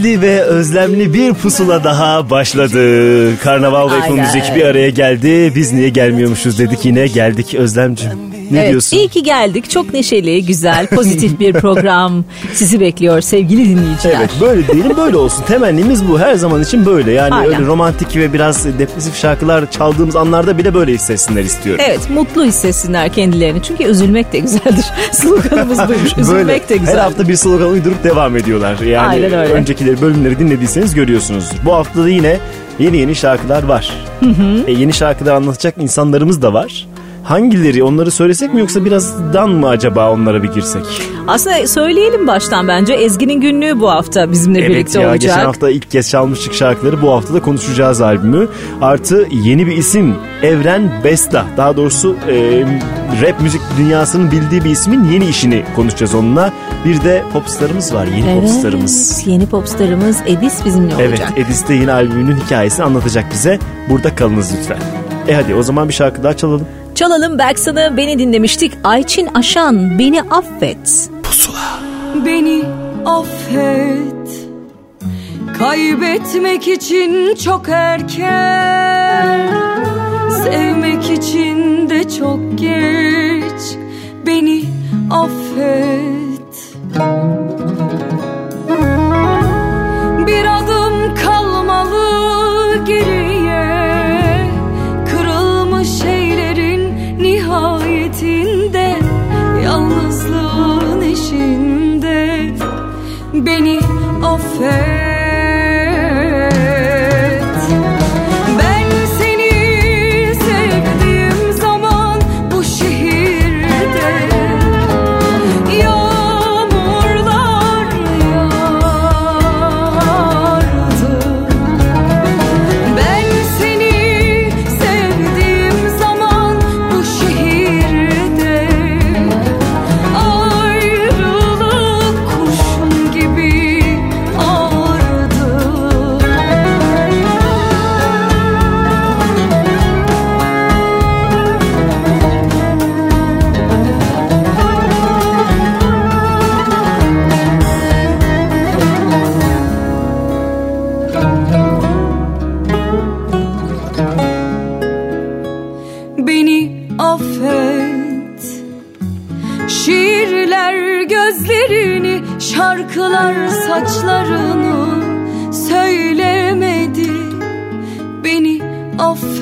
Ahmetli ve özlemli bir pusula daha başladı. Karnaval ve Aynen. Müzik bir araya geldi. Biz niye gelmiyormuşuz dedik yine geldik Özlemcim. Ne evet, diyorsun? İyi ki geldik. Çok neşeli, güzel, pozitif bir program sizi bekliyor sevgili dinleyiciler. Evet böyle diyelim böyle olsun. Temennimiz bu her zaman için böyle. Yani Aynen. öyle romantik ve biraz depresif şarkılar çaldığımız anlarda bile böyle hissetsinler istiyorum. Evet mutlu hissetsinler kendilerini. Çünkü üzülmek de güzeldir. Sloganımız buymuş. Üzülmek Böyle de güzel. her hafta bir slogan uydurup devam ediyorlar. Yani Aynen öyle. öncekileri bölümleri dinlediyseniz görüyorsunuzdur. Bu hafta da yine yeni yeni şarkılar var. E, yeni şarkılar anlatacak insanlarımız da var. Hangileri onları söylesek mi yoksa birazdan mı acaba onlara bir girsek? Aslında söyleyelim baştan bence. Ezgi'nin günlüğü bu hafta bizimle Evet birlikte ya olacak. geçen hafta ilk kez çalmıştık şarkıları bu hafta da konuşacağız albümü. Artı yeni bir isim Evren Besta daha doğrusu e, rap müzik dünyasının bildiği bir ismin yeni işini konuşacağız onunla. Bir de popstarımız var yeni popstarımız. Yeni popstarımız Edis bizimle Evet olacak. Edis de yine albümünün hikayesini anlatacak bize. Burada kalınız lütfen. E hadi o zaman bir şarkı daha çalalım. Çalalım Berksan'ı beni dinlemiştik. Ayçin Aşan beni affet. Beni affet. Kaybetmek için çok erken. Sevmek için de çok geç. Beni affet enfer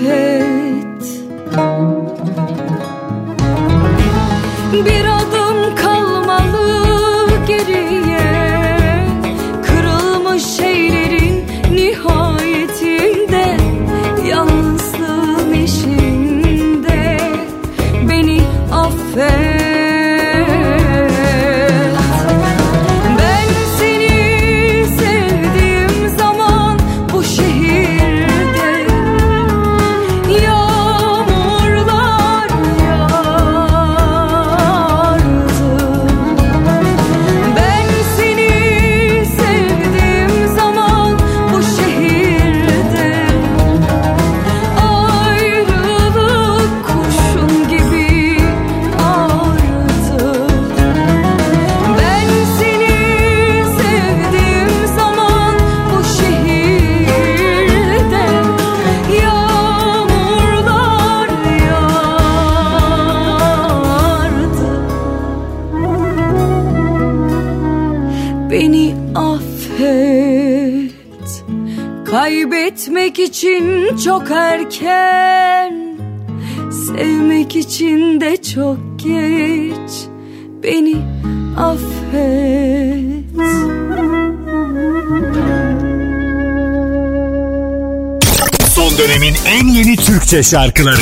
hey çok erken Sevmek için de çok geç. Beni affet. Son dönemin en yeni Türkçe şarkıları.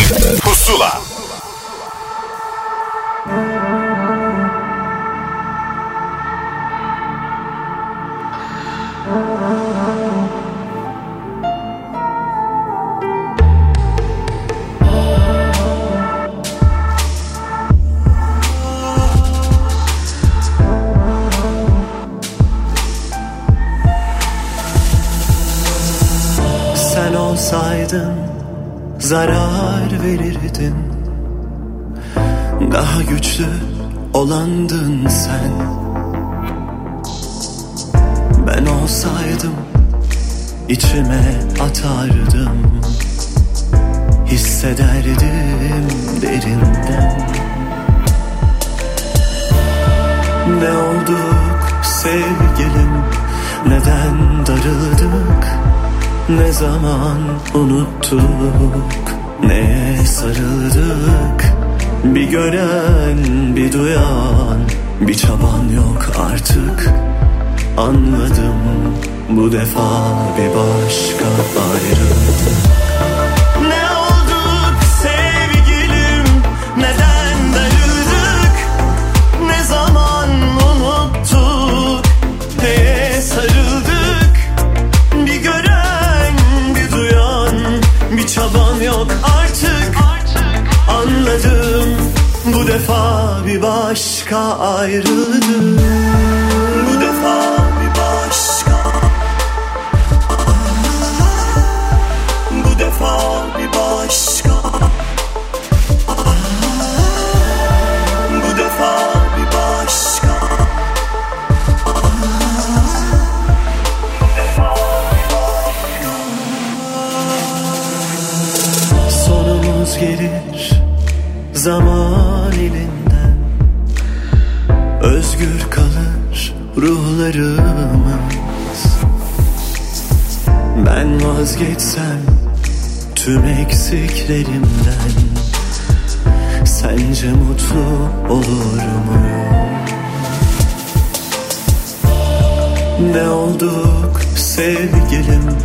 güzelim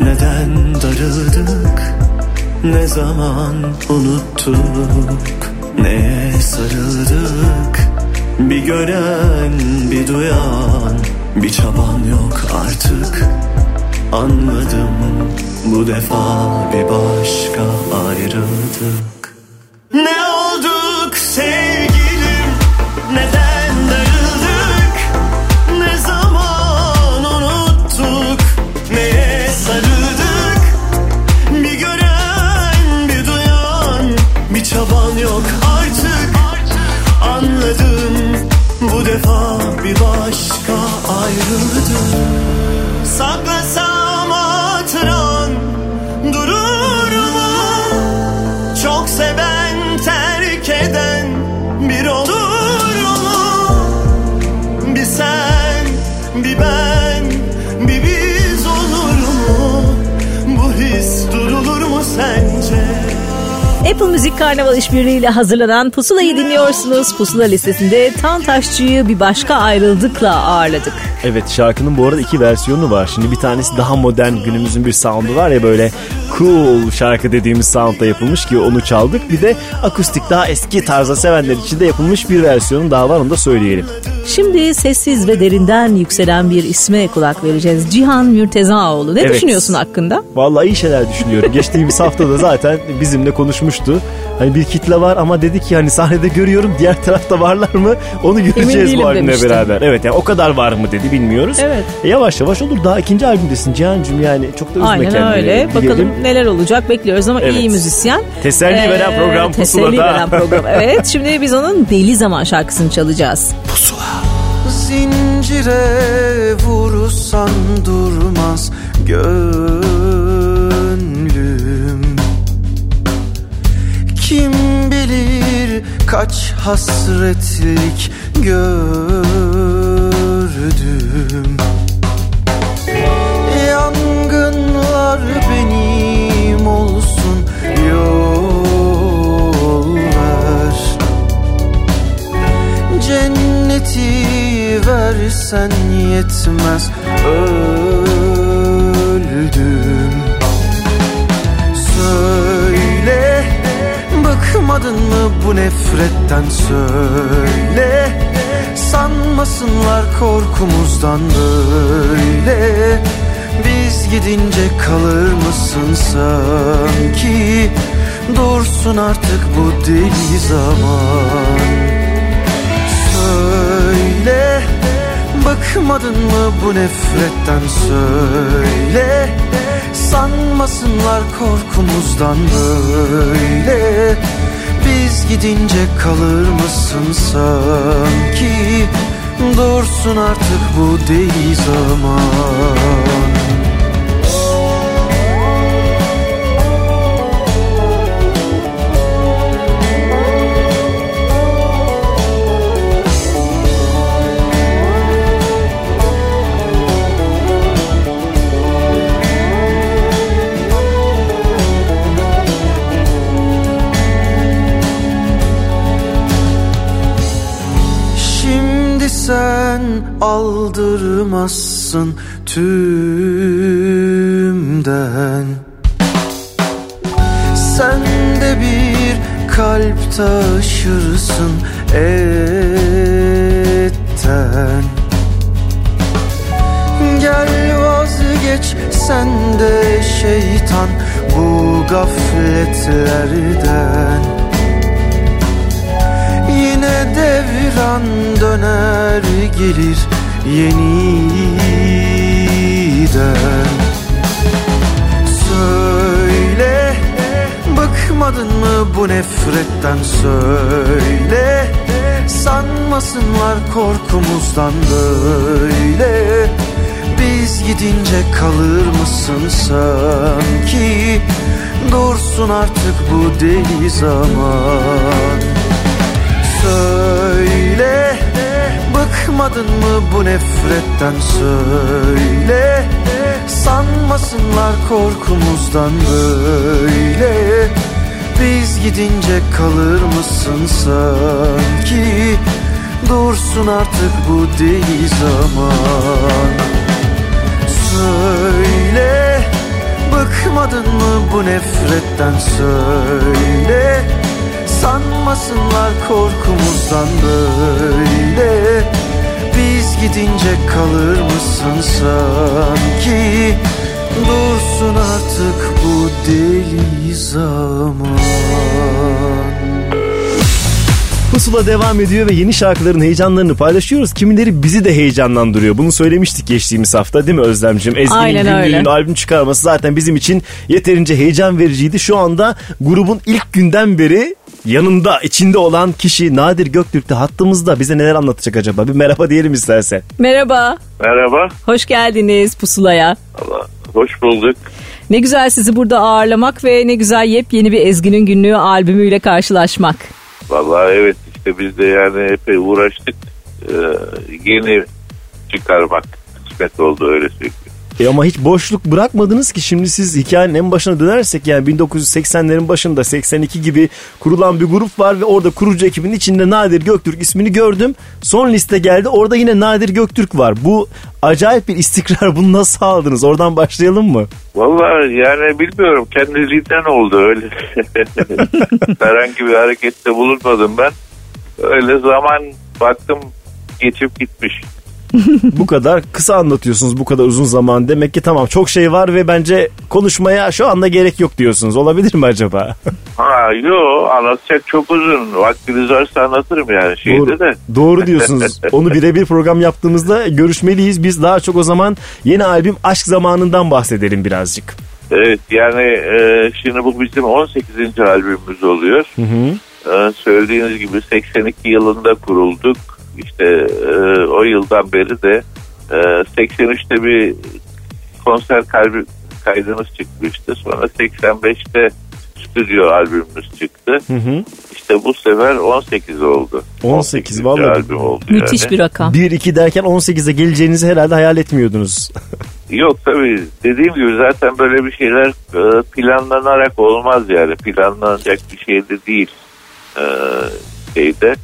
Neden darıldık? Ne zaman unuttuk? Neye sarıldık? Bir gören bir duyan Bir çaban yok artık. Anladım bu defa bir başka ayrıldık. Ne olduk sevgilim? Neden defa bir başka ayrıldım Apple Müzik Karnaval işbirliğiyle hazırlanan Pusula'yı dinliyorsunuz. Pusula listesinde Tan Taşçı'yı bir başka ayrıldıkla ağırladık. Evet şarkının bu arada iki versiyonu var. Şimdi bir tanesi daha modern günümüzün bir sound'u var ya böyle cool şarkı dediğimiz sound'da yapılmış ki onu çaldık. Bir de akustik daha eski tarzda sevenler için de yapılmış bir versiyonu daha var onu da söyleyelim. Şimdi sessiz ve derinden yükselen bir isme kulak vereceğiz. Cihan Mürtezaoğlu. Ne Evet. düşünüyorsun hakkında? Vallahi iyi şeyler düşünüyorum. Geçtiğimiz hafta da zaten bizimle konuşmuştu. Hani bir kitle var ama dedi ki hani sahnede görüyorum diğer tarafta varlar mı onu göreceğiz bu albümle beraber. Evet yani o kadar var mı dedi bilmiyoruz. Evet. E, yavaş yavaş olur daha ikinci albümdesin Cihan'cığım yani çok da üzme Aynen kendini. öyle. Bakalım diyelim. Neler olacak bekliyoruz ama Evet. iyi müzisyen. Teselli veren program Teselli Pusula'da. veren program. Evet şimdi biz onun Deli Zaman şarkısını çalacağız. Zincire vursan durmaz gönlüm Kim bilir kaç hasretlik gördüm Cenneti versen yetmez. Öldüm. Söyle bıkmadın mı bu nefretten? Söyle Sanmasınlar korkumuzdan? Böyle Biz gidince kalır mısın sanki? Dursun artık bu deli zaman Söyle. Bıkmadın mı bu nefretten söyle? Sanmasınlar korkumuzdan böyle. Biz gidince kalır mısın sanki? Dursun artık bu deli zaman aldırmazsın tümden. Sen de bir kalp taşırsın etten. Gel vazgeç sen de şeytan bu gafletlerden. Yine devran döner gelir yeniden Söyle bıkmadın mı bu nefretten söyle? Sanmasınlar korkumuzdan böyle. Biz gidince kalır mısın sanki? Dursun artık bu deli zaman. Söyle Bıkmadın mı bu nefretten söyle? Sanmasınlar korkumuzdan böyle. Biz gidince kalır mısın sanki? Dursun artık bu deli zaman. Söyle Bıkmadın mı bu nefretten söyle? Sanmasınlar korkumuzdan böyle gidince kalır mısın sanki Dursun artık bu deli zaman Pusula devam ediyor ve yeni şarkıların heyecanlarını paylaşıyoruz. Kimileri bizi de heyecanlandırıyor. Bunu söylemiştik geçtiğimiz hafta değil mi Özlemciğim? Ezgi'nin öyle. albüm çıkarması zaten bizim için yeterince heyecan vericiydi. Şu anda grubun ilk günden beri yanında, içinde olan kişi Nadir Göktürk de hattımızda. Bize neler anlatacak acaba? Bir merhaba diyelim istersen. Merhaba, Merhaba. hoş geldiniz Pusula'ya. Allah, hoş bulduk. Ne güzel sizi burada ağırlamak ve ne güzel yepyeni bir Ezgi'nin Günlüğü albümüyle karşılaşmak. Vallahi evet işte biz de yani epey uğraştık. Ee, yeni çıkarmak kısmet oldu öyle söyleyeyim. E ama hiç boşluk bırakmadınız ki şimdi siz hikayenin en başına dönersek yani 1980'lerin başında 82 gibi kurulan bir grup var ve orada kurucu ekibin içinde Nadir Göktürk ismini gördüm. Son liste geldi orada yine Nadir Göktürk var. Bu acayip bir istikrar bunu nasıl aldınız? Oradan başlayalım mı? Vallahi yani bilmiyorum kendiliğinden oldu öyle. Herhangi bir harekette bulunmadım ben. Öyle zaman baktım geçip gitmiş. Bu kadar kısa anlatıyorsunuz bu kadar uzun zaman. Demek ki tamam çok şey var ve bence konuşmaya şu anda gerek yok diyorsunuz. Olabilir mi acaba? Ha yo anlatacak çok uzun. Vaktiniz varsa anlatırım yani şeyde Doğru, de. doğru diyorsunuz. Onu birebir program yaptığımızda görüşmeliyiz. Biz daha çok o zaman yeni albüm Aşk Zamanı'ndan bahsedelim birazcık. Evet yani e, şimdi bu bizim 18. albümümüz oluyor. Hı hı. E, söylediğiniz gibi 82 yılında kurulduk. İşte e, o yıldan beri de e, 83'te bir konser kalbi, kaydımız çıkmıştı. Sonra 85'te stüdyo albümümüz çıktı. Hı hı. İşte bu sefer 18 oldu. 18 vallahi. albüm oldu Müthiş yani. bir rakam. 1-2 derken 18'e geleceğinizi herhalde hayal etmiyordunuz. Yok tabii dediğim gibi zaten böyle bir şeyler e, planlanarak olmaz yani planlanacak bir şey de değil e, şeyde.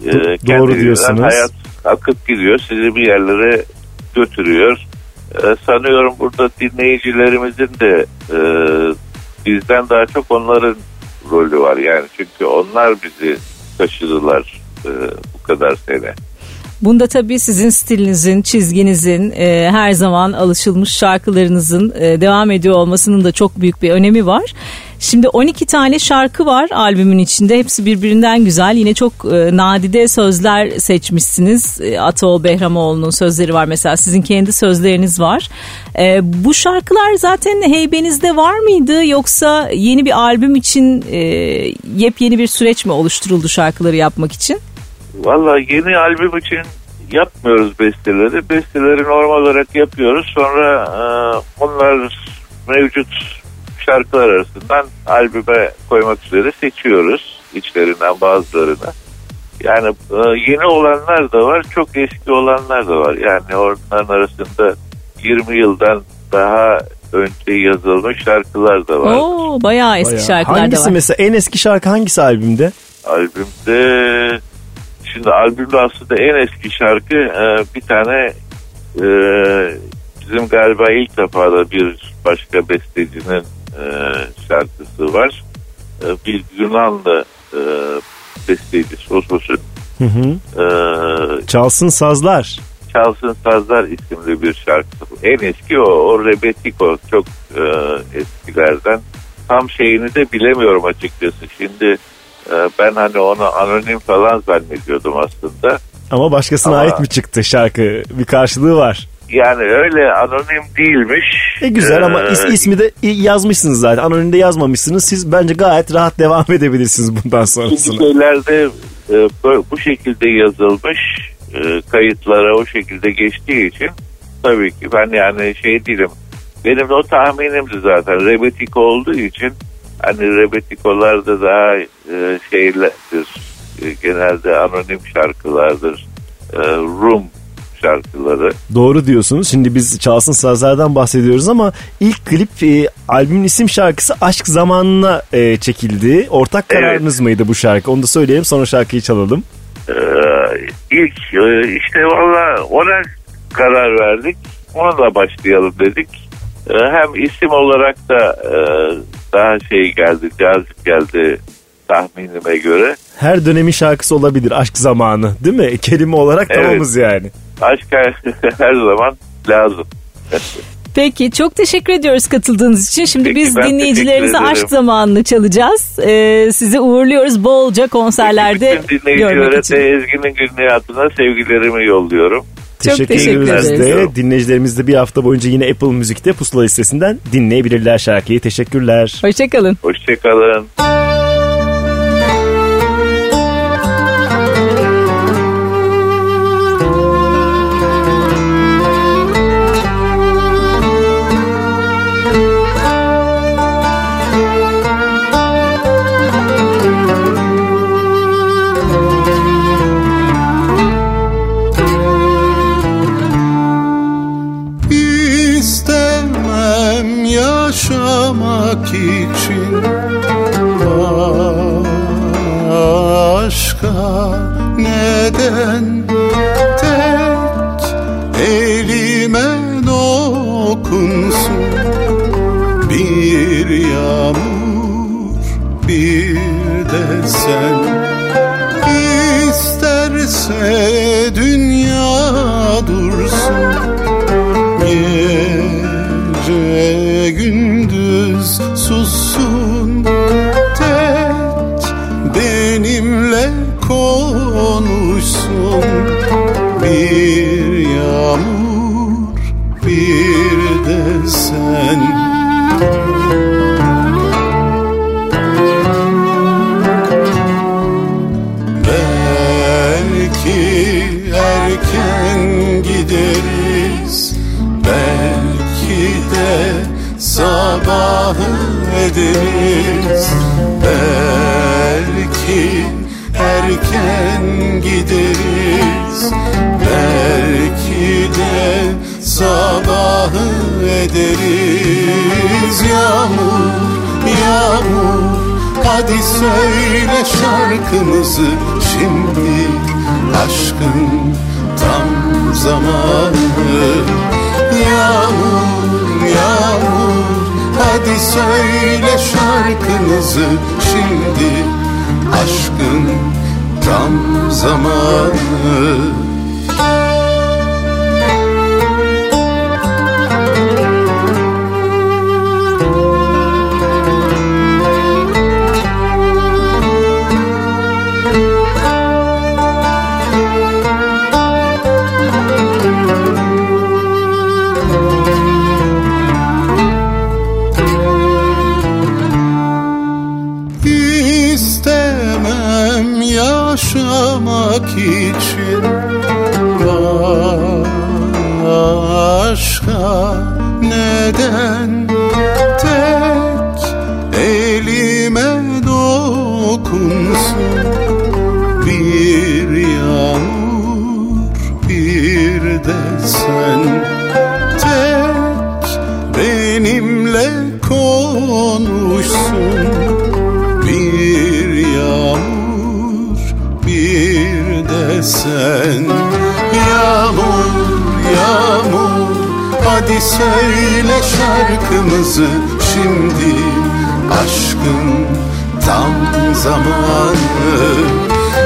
E, Doğru diyorsunuz. Hayat akıp gidiyor sizi bir yerlere götürüyor. E, sanıyorum burada dinleyicilerimizin de e, bizden daha çok onların rolü var yani çünkü onlar bizi taşıdılar e, bu kadar sene. Bunda tabii sizin stilinizin, çizginizin, e, her zaman alışılmış şarkılarınızın e, devam ediyor olmasının da çok büyük bir önemi var. Şimdi 12 tane şarkı var albümün içinde. Hepsi birbirinden güzel. Yine çok e, nadide sözler seçmişsiniz. E, Ataol Behramoğlu'nun sözleri var mesela. Sizin kendi sözleriniz var. E, bu şarkılar zaten heybenizde var mıydı? Yoksa yeni bir albüm için e, yepyeni bir süreç mi oluşturuldu şarkıları yapmak için? Valla yeni albüm için yapmıyoruz besteleri. Besteleri normal olarak yapıyoruz. Sonra e, onlar mevcut şarkılar arasından albüme koymak üzere seçiyoruz. içlerinden bazılarını. Yani e, yeni olanlar da var, çok eski olanlar da var. Yani onların arasında 20 yıldan daha önce yazılmış şarkılar da var. Oo, bayağı eski Bayağı. şarkılar hangisi da var. mesela en eski şarkı hangisi albümde? Albümde şimdi albümde aslında en eski şarkı e, bir tane e, bizim galiba ilk defa da bir başka bestecinin e, şarkısı var. E, bir Yunanlı e, besteci Sosos'un Hı hı. e, Çalsın Sazlar. Çalsın Sazlar isimli bir şarkısı. En eski o. O Rebetiko çok e, eskilerden. Tam şeyini de bilemiyorum açıkçası. Şimdi e, ben hani onu anonim falan zannediyordum aslında. Ama başkasına Ama- ait mi çıktı şarkı? Bir karşılığı var. Yani öyle anonim değilmiş. E güzel ama is- Ee, ismi de yazmışsınız zaten. Anonimde yazmamışsınız. Siz bence gayet rahat devam edebilirsiniz bundan sonrasına. şeylerde e, bu- şekilde yazılmış e, kayıtlara o şekilde geçtiği için tabii ki ben yani şey değilim. Benim de o tahminimdi zaten. Rebetiko olduğu için hani rebetikolar da daha e, şeylerdir. E, genelde anonim şarkılardır. E, Rum şarkıları. Doğru diyorsunuz. Şimdi biz Çalsın Sazlar'dan bahsediyoruz ama ilk klip e, albümün isim şarkısı Aşk Zamanına e, çekildi. Ortak Evet. kararınız mıydı bu şarkı? Onu da söyleyelim sonra şarkıyı çalalım. Ee, ilk e, işte valla ona karar verdik. Onunla başlayalım dedik. Ee, hem isim olarak da e, daha şey geldi, cazip geldi tahminime göre. Her dönemin şarkısı olabilir Aşk Zamanı değil mi? Kelime olarak Evet. tamamız yani. Aşk her, zaman lazım. Peki çok teşekkür ediyoruz katıldığınız için. Şimdi Peki, biz dinleyicilerimize aşk zamanını çalacağız. Ee, sizi uğurluyoruz bolca konserlerde Bütün görmek dinleyicilere için. Ezgi'nin günlüğü adına sevgilerimi yolluyorum. Çok teşekkür ederiz. de. Dinleyicilerimiz de bir hafta boyunca yine Apple Müzik'te Pusula listesinden dinleyebilirler şarkıyı. Teşekkürler. Hoşçakalın. Hoşçakalın. Yaşamak için Aşka neden tek elime dokunsun? Bir yağmur bir de sen ederiz Yağmur, yağmur. Hadi söyle şarkımızı şimdi. Aşkın tam zamanı. Yağmur, yağmur. Hadi söyle şarkımızı şimdi. Aşkın tam zamanı yaşamak için Aşka neden tek elime dokunsun söyle şarkımızı şimdi Aşkın tam zamanı.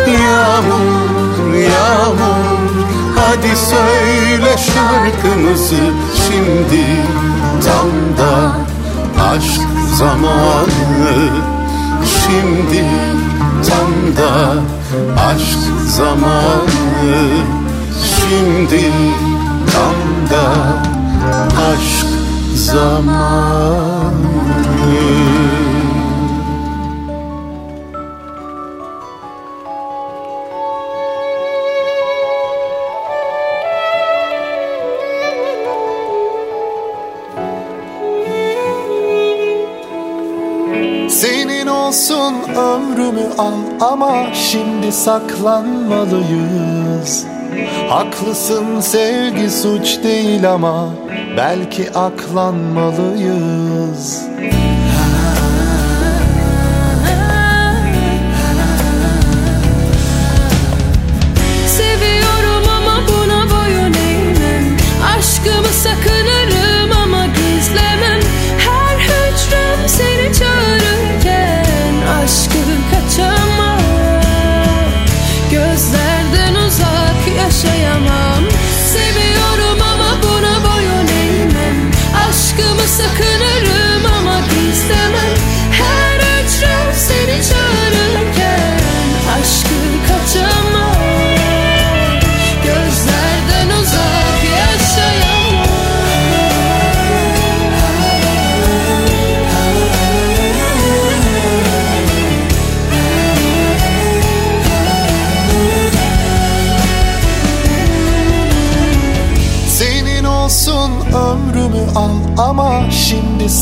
Yağmur yağmur hadi söyle şarkımızı şimdi. Tam da aşk zamanı. Şimdi tam da aşk zamanı. Şimdi tam da aşk zamanı. Senin olsun ömrümü al ama şimdi saklanmalıyız. Haklısın sevgi suç değil ama belki aklanmalıyız. Seviyorum ama buna boyun eğmem. Aşkımı sakınırım ama gizlemem. Her hücrem seni çağırırken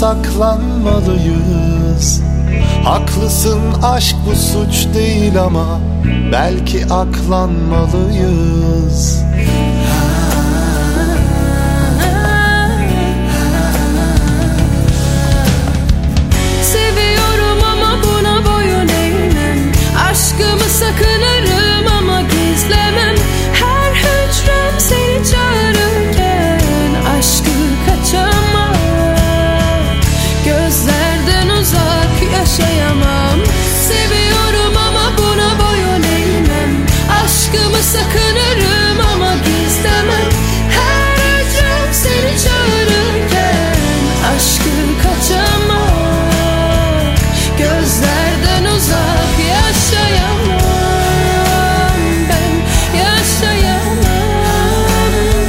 saklanmalıyız. Haklısın aşk bu suç değil ama belki aklanmalıyız. Seviyorum ama buna boyun eğmem. Aşkımı sakınırım ama gizlemem. Her hücrem seni çağırır.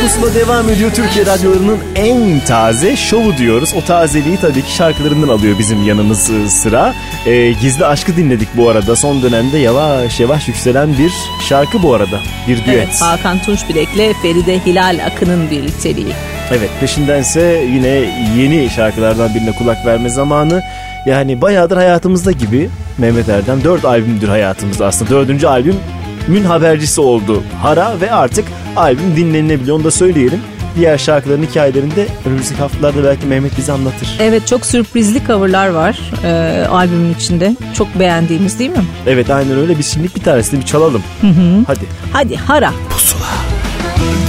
Pusula devam ediyor. Türkiye radyolarının en taze şovu diyoruz. O tazeliği tabii ki şarkılarından alıyor bizim yanımız e, sıra. Ee, Gizli Aşkı dinledik bu arada. Son dönemde yavaş yavaş yükselen bir şarkı bu arada. Bir düet. Evet, Hakan Tunçbilek'le Feride Hilal Akın'ın birlikteliği. Evet peşindense yine yeni şarkılardan birine kulak verme zamanı. Yani bayağıdır hayatımızda gibi Mehmet Erdem dört albümdür hayatımızda aslında. Dördüncü albümün habercisi oldu Hara ve artık albüm dinlenilebiliyor onu da söyleyelim. Diğer şarkıların hikayelerini de önümüzdeki haftalarda belki Mehmet bize anlatır. Evet çok sürprizli coverlar var e, albümün içinde. Çok beğendiğimiz değil mi? Evet aynen öyle biz şimdi bir tanesini bir çalalım. Hadi. Hadi Hara.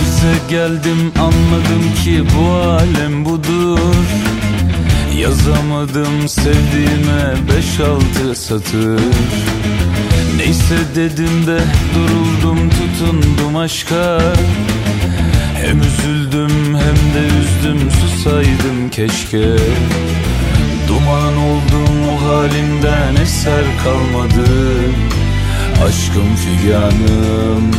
Bize geldim anladım ki bu alem budur Yazamadım sevdiğime beş altı satır Neyse dedim de duruldum tutundum aşka. Hem üzüldüm hem de üzdüm susaydım keşke. Duman oldum o halimden eser kalmadı. Aşkım figanım,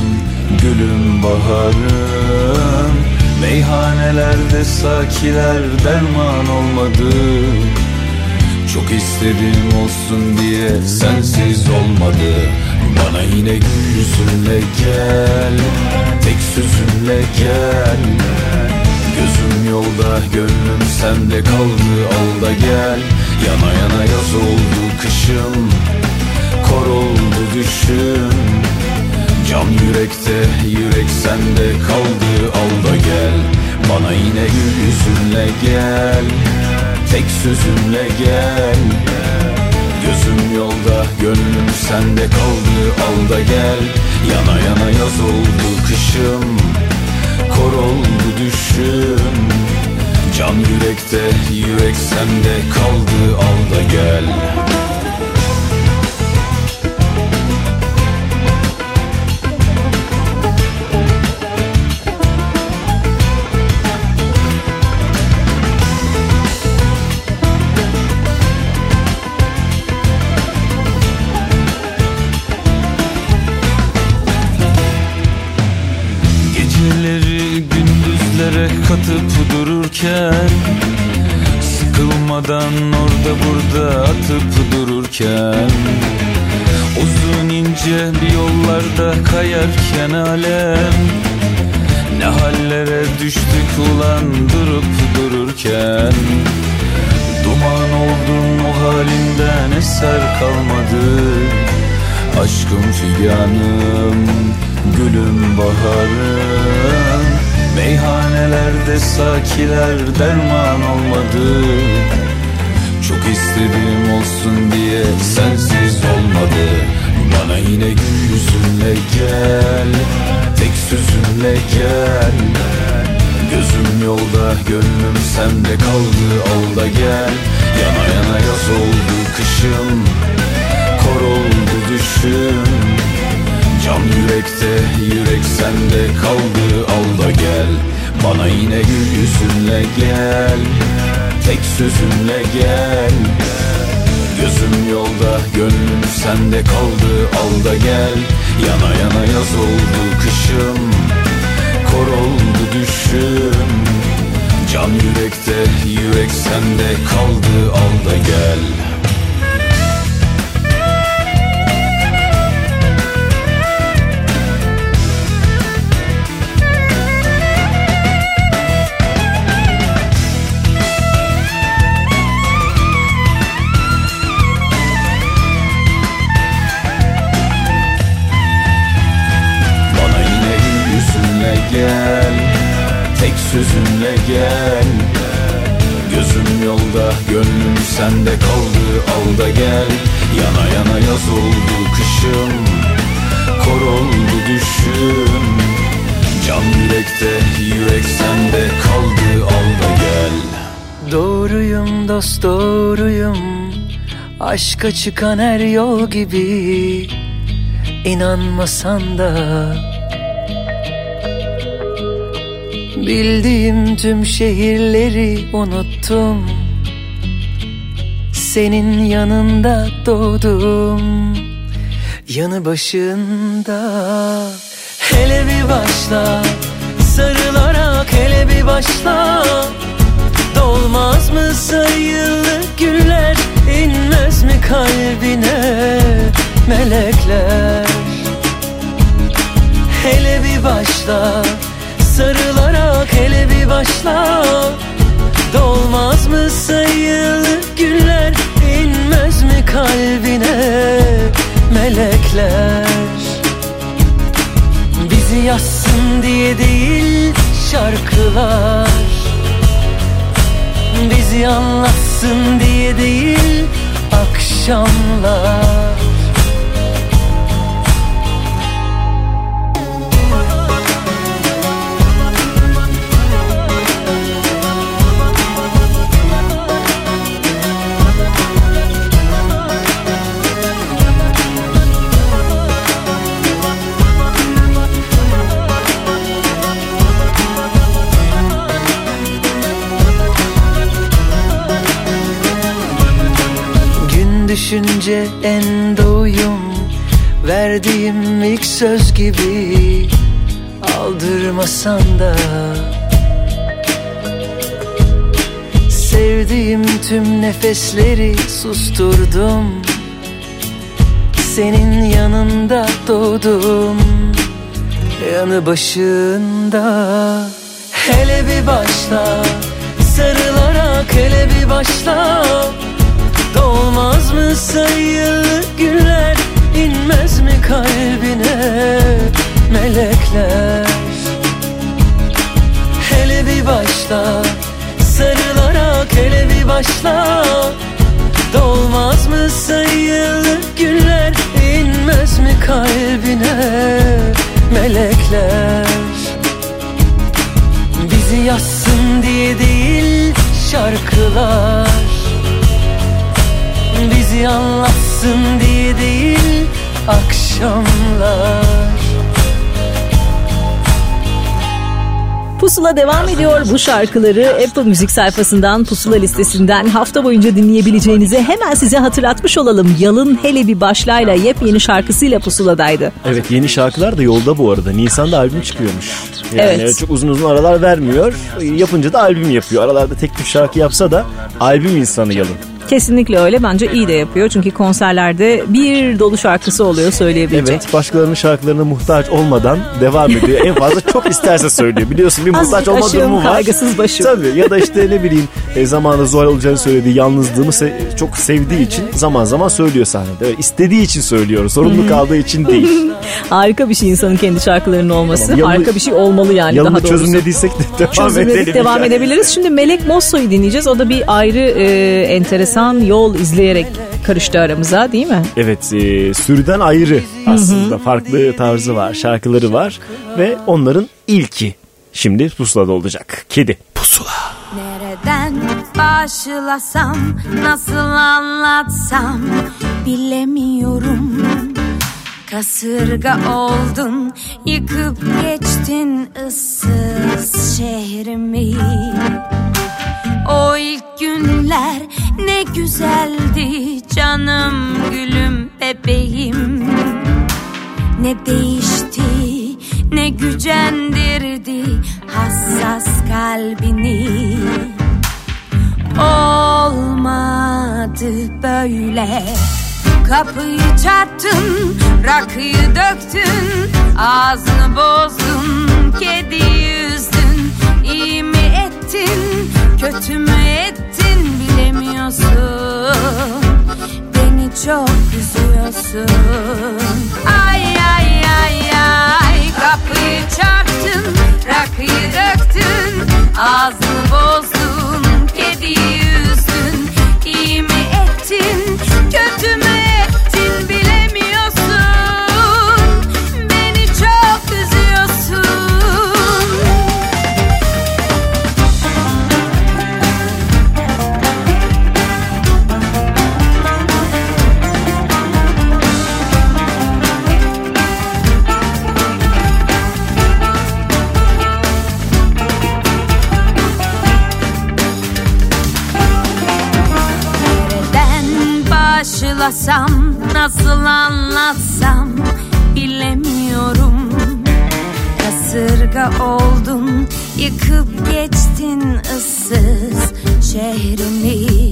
gülüm baharım. Meyhanelerde sakiler derman olmadı Çok istedim olsun diye sensiz olmadı. Bana yine gül yüzünle gel, tek sözünle gel. Gözüm yolda gönlüm sende kaldı al da gel. Yana yana yaz oldu kışım Kor oldu düşüm. Can yürekte yürek sende kaldı al da gel. Bana yine gül yüzünle gel Tek sözünle gel. Gözüm yolda gönlüm sende kaldı. Al da gel. Yana yana yaz oldu kışım. Kor oldu düşüm. Can yürekte yürek sende kaldı. Al da gel Sıkılmadan orada burada atıp dururken Uzun ince bir yollarda kayarken alem Ne hallere düştük ulan durup dururken Duman oldum o halinden eser kalmadı Aşkım figanım, gülüm baharım Meyhanelerde sakiler derman olmadı Çok istedim olsun diye sensiz olmadı. Bana yine gül yüzünle gel, tek sözünle gel. Gözüm yolda gönlüm sende kaldı al da gel. Yana yana yaz oldu kışım Kor oldu düşüm. Can yürekte yürek sende kaldı al da gel. Bana yine gül yüzünle gel Tek sözünle gel. Gözüm yolda gönlüm sende kaldı al da gel. Yana yana yaz oldu kışım Kor oldu düşüm. Can yürekte yürek sende kaldı al da gel sözünle gel. Gözüm yolda gönlüm sende kaldı al da gel. Yana yana yaz oldu kışım Kor oldu düşüm. Can yürekte yürek sende kaldı al da gel. Doğruyum dost doğruyum. Aşka çıkan her yol gibi. İnanmasan da Bildiğim tüm şehirleri unuttum. Senin yanında doğdum. Yanı başında. Hele bir başla. Sarılarak hele bir başla. Dolmaz mı sayılı güller? İnmez mi kalbine melekler? Hele bir başla Sarılarak hele bir başla. Dolmaz mı sayılı güller inmez mi kalbine melekler? Bizi yazsın diye değil şarkılar. Bizi anlatsın diye değil akşamlar düşünce en doyum Verdiğim ilk söz gibi Aldırmasan da. Sevdiğim tüm nefesleri susturdum. Senin yanında doğdum. Yanı başında. Hele bir başla Sarılarak hele bir başla Dolmaz mı sayılı güller? İnmez mi kalbine melekler? Hele bir başla Sarılarak hele bir başla. Dolmaz mı sayılı güller? İnmez mi kalbine melekler? Bizi yazsın diye değil şarkılar Bizi anlatsın diye değil akşamlar Pusula devam ediyor. Bu şarkıları Apple Müzik sayfasından Pusula listesinden hafta boyunca dinleyebileceğinizi hemen size hatırlatmış olalım. Yalın hele bir başlayla yepyeni şarkısıyla Pusula'daydı. Evet yeni şarkılar da yolda bu arada. Nisan'da albüm çıkıyormuş. Yani Evet. çok uzun uzun aralar vermiyor. Yapınca da albüm yapıyor. Aralarda tek tük şarkı yapsa da albüm insanı Yalın. Kesinlikle öyle. Bence iyi de yapıyor. Çünkü konserlerde bir dolu şarkısı oluyor söyleyebilecek. Evet başkalarının şarkılarına muhtaç olmadan devam ediyor. en fazla çok isterse söylüyor. Biliyorsun bir muhtaç olma aşığım, durumu var. kaygısız başım. Tabii ya da işte ne bileyim e, zamanında Zuhal olacağını söylediği yalnızlığımı se- çok sevdiği için zaman zaman söylüyor sahnede. Öyle istediği için söylüyor. Sorumlu kaldığı için değil. Harika bir şey insanın kendi şarkılarının olması. Tamam, yalı- Harika bir şey olmalı yani daha doğrusu. çözümlediysek de devam Çözümledik edelim. devam yani. edebiliriz. Şimdi Melek Mosso'yu dinleyeceğiz. O da bir ayrı e, enteresan yol izleyerek karıştı aramıza değil mi? Evet e, sürüden ayrı aslında farklı tarzı var şarkıları var ve onların ilki şimdi pusulada olacak. Kedi. Pusula. Nereden başlasam, nasıl anlatsam bilemiyorum. Kasırga oldun, yıkıp geçtin ıssız şehrimi. O ilk günler ne güzeldi canım gülüm bebeğim. Ne değişti ne gücendirdi hassas kalbini. Olmadı böyle. Kapıyı çarptın, rakıyı döktün Ağzını bozdun, kedi yüzdün İyi mi ettin, kötü mü ettin bilemiyorsun. Beni çok üzüyorsun. Ay ay ay ay. Kapıyı çarptın Rakıyı döktün. Ağzını bozdun Kediyi üzdün. İyi mi ettin başlasam, nasıl anlatsam bilemiyorum. kasırga oldun Yıkıp geçtin ıssız şehrimi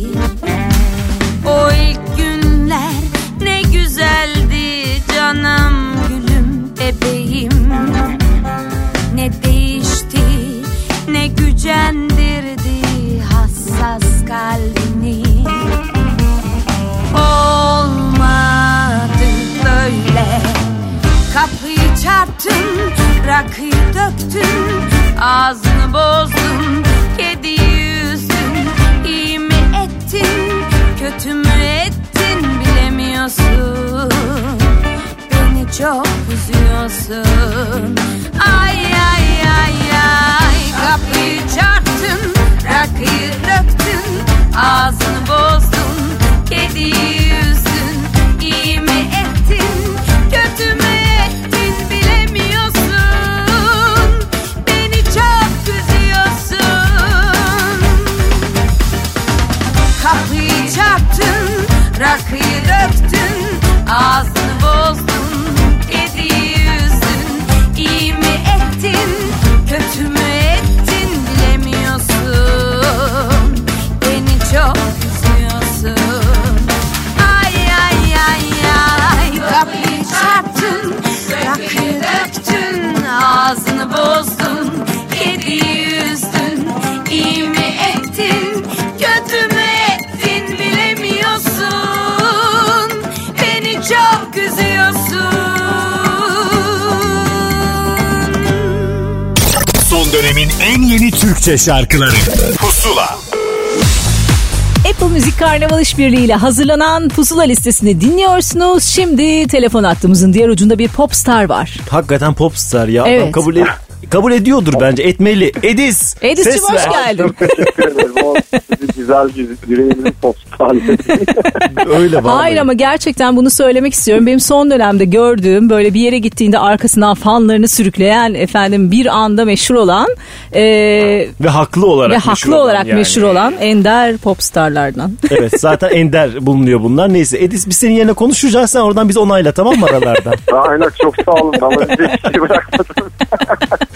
Türkçe şarkıları Pusula Apple Müzik Karnaval İşbirliği ile hazırlanan Pusula listesini dinliyorsunuz. Şimdi telefon hattımızın diğer ucunda bir popstar var. Hakikaten popstar ya. Evet. Adam kabul, et- kabul ediyordur bence. Etmeli. Edis. Edis'cim hoş geldin. Teşekkür ederim. O güzel yüreğimin postali. Öyle var. Hayır ama gerçekten bunu söylemek istiyorum. Benim son dönemde gördüğüm böyle bir yere gittiğinde arkasından fanlarını sürükleyen efendim bir anda meşhur olan e, Ve haklı olarak ve meşhur haklı olan olarak yani. meşhur olan ender popstarlardan. Evet zaten ender bulunuyor bunlar. Neyse Edis biz senin yerine konuşacağız. Sen oradan bizi onayla tamam mı aralardan? Aynen çok sağ olun. Ama size hiçbir şey bırakmadım.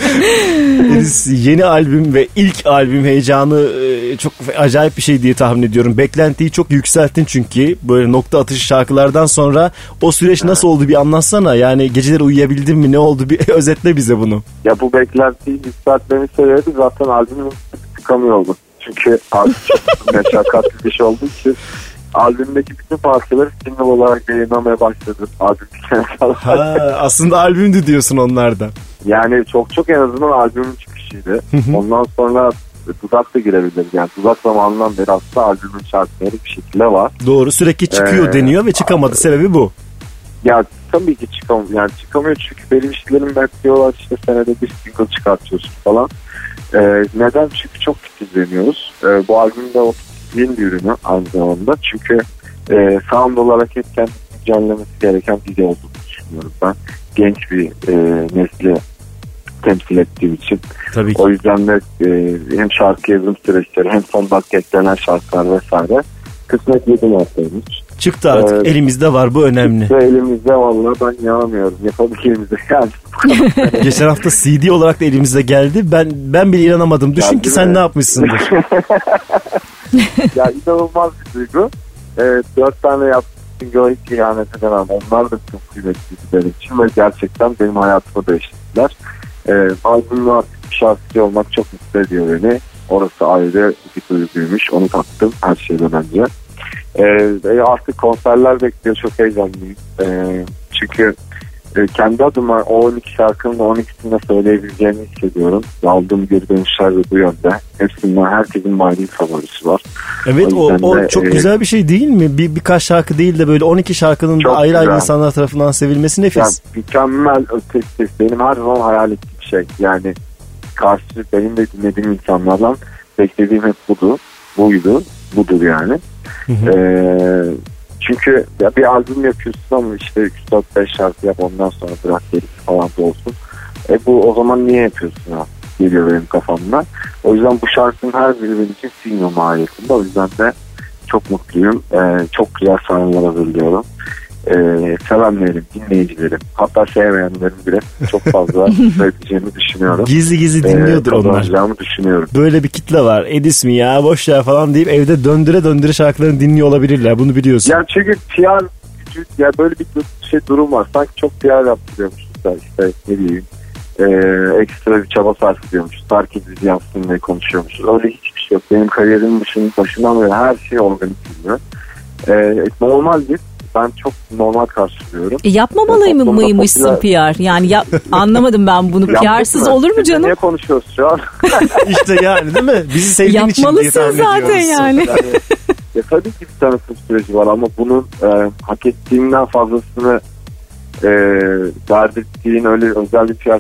Edis yeni albüm ve ilk albüm heyecanı e, çok acayip bir şey diye tahmin ediyorum. Beklentiyi çok yükselttin çünkü böyle nokta atışı şarkılardan sonra o süreç nasıl oldu bir anlatsana. Yani geceleri uyuyabildin mi ne oldu bir özetle bize bunu. Ya bu beklentiyi yükseltmemin sebebi zaten albümün çıkamıyordu. Çünkü albüm çok meşakkatli bir şey olduğu için albümdeki bütün parçaları single olarak yayınlamaya başladım. Albüm. Ha, aslında albümdü diyorsun onlardan. Yani çok çok en azından albümün çıkışıydı. Ondan sonra dudak da girebilir. Yani dudak zamanından beri aslında albümün şarkıları bir şekilde var. Doğru sürekli çıkıyor Ee, deniyor ve çıkamadı. Sebebi bu. Ya tabii ki çıkamıyor. Yani çıkamıyor çünkü benim işlerim bekliyorlar işte senede bir single çıkartıyorsun falan. Ee, neden? Çünkü çok titizleniyoruz. Ee, bu albüm de o titizliğin bir ürünü aynı zamanda. Çünkü e, sound olarak hep kendi güncellemesi gereken bir olduğunu düşünüyorum ben. Genç bir e, nesli temsil ettiğim için. Tabii ki. O yüzden de e, hem şarkı yazım süreçleri hem son dakika eklenen şarkılar vesaire kısmet yedim haftaymış. Çıktı artık Evet. elimizde var bu önemli. Ve elimizde vallahi ben inanamıyorum. Yapabildiğimizde yani. Geçen hafta CD olarak da elimize geldi. Ben ben bile inanamadım. Düşün Geldi ki sen mi? ne yapmışsındır. ya inanılmaz bir duygu. Evet, dört tane yaptığım single hiç ihanet edemem. Onlar da çok kıymetli benim için ve gerçekten benim hayatımı değiştirdiler. Ee, albümle artık bir şarkıcı olmak çok mutlu ediyor beni. Orası ayrı bir duyguymuş. Onu taktım her şeyden önce. Ve artık konserler bekliyor. Çok heyecanlıyım. Ee, çünkü e, kendi adıma o 12 şarkının da 12'sini de söyleyebileceğimi hissediyorum. Aldığım geri dönüşler de bu yönde. Hepsinden herkesin manevi favorisi var. Evet o, yüzden o de, çok e, güzel bir şey değil mi? Bir birkaç şarkı değil de böyle 12 şarkının da ayrı ayrı güzel. insanlar tarafından sevilmesi nefis. Yani mükemmel ötesi. Benim her zaman hayal ettiğim şey. Yani karşı benim de dinlediğim insanlardan beklediğim hep budu. Buydu. Budur yani. Ee, çünkü ya bir albüm yapıyorsun ama işte 3-4-5 şarkı yap ondan sonra bırak gerisi falan da olsun. E bu o zaman niye yapıyorsun ya? Geliyor benim kafamda. O yüzden bu şarkının her biri benim için single mahiyetinde. O yüzden de çok mutluyum. Ee, çok güzel sahneler hazırlıyorum. E, sevenlerim, dinleyicilerim hatta sevmeyenlerim bile çok fazla seveceğimi düşünüyorum. Gizli gizli dinliyordur e, onlar. düşünüyorum. Böyle bir kitle var. Edis mi ya boş ver falan deyip evde döndüre döndüre şarkılarını dinliyor olabilirler. Bunu biliyorsun. Ya çünkü PR ya böyle bir şey durum var. Sanki çok PR yaptırıyormuşuz da işte ne diyeyim e, ekstra bir çaba sarf ediyormuşuz. Herkes bizi yansıtsın diye konuşuyormuşuz. Öyle hiçbir şey yok. Benim kariyerimin başının, başından beri her şey organik gidiyor. E, normaldir. Ben çok normal karşılıyorum. E, yapmamalı mı mıymışsın popüler- PR? Yani yap, anlamadım ben bunu. PR'sız olur mu canım? Niye konuşuyoruz şu an? işte yani değil mi? Bizi sevdiğin için diye Yapmalısın tahmin zaten ediyoruz. yani. Yani, ya tabii ki bir tanıtım süreci var ama bunun e, hak ettiğinden fazlasını e, verdirttiğin öyle özel bir PR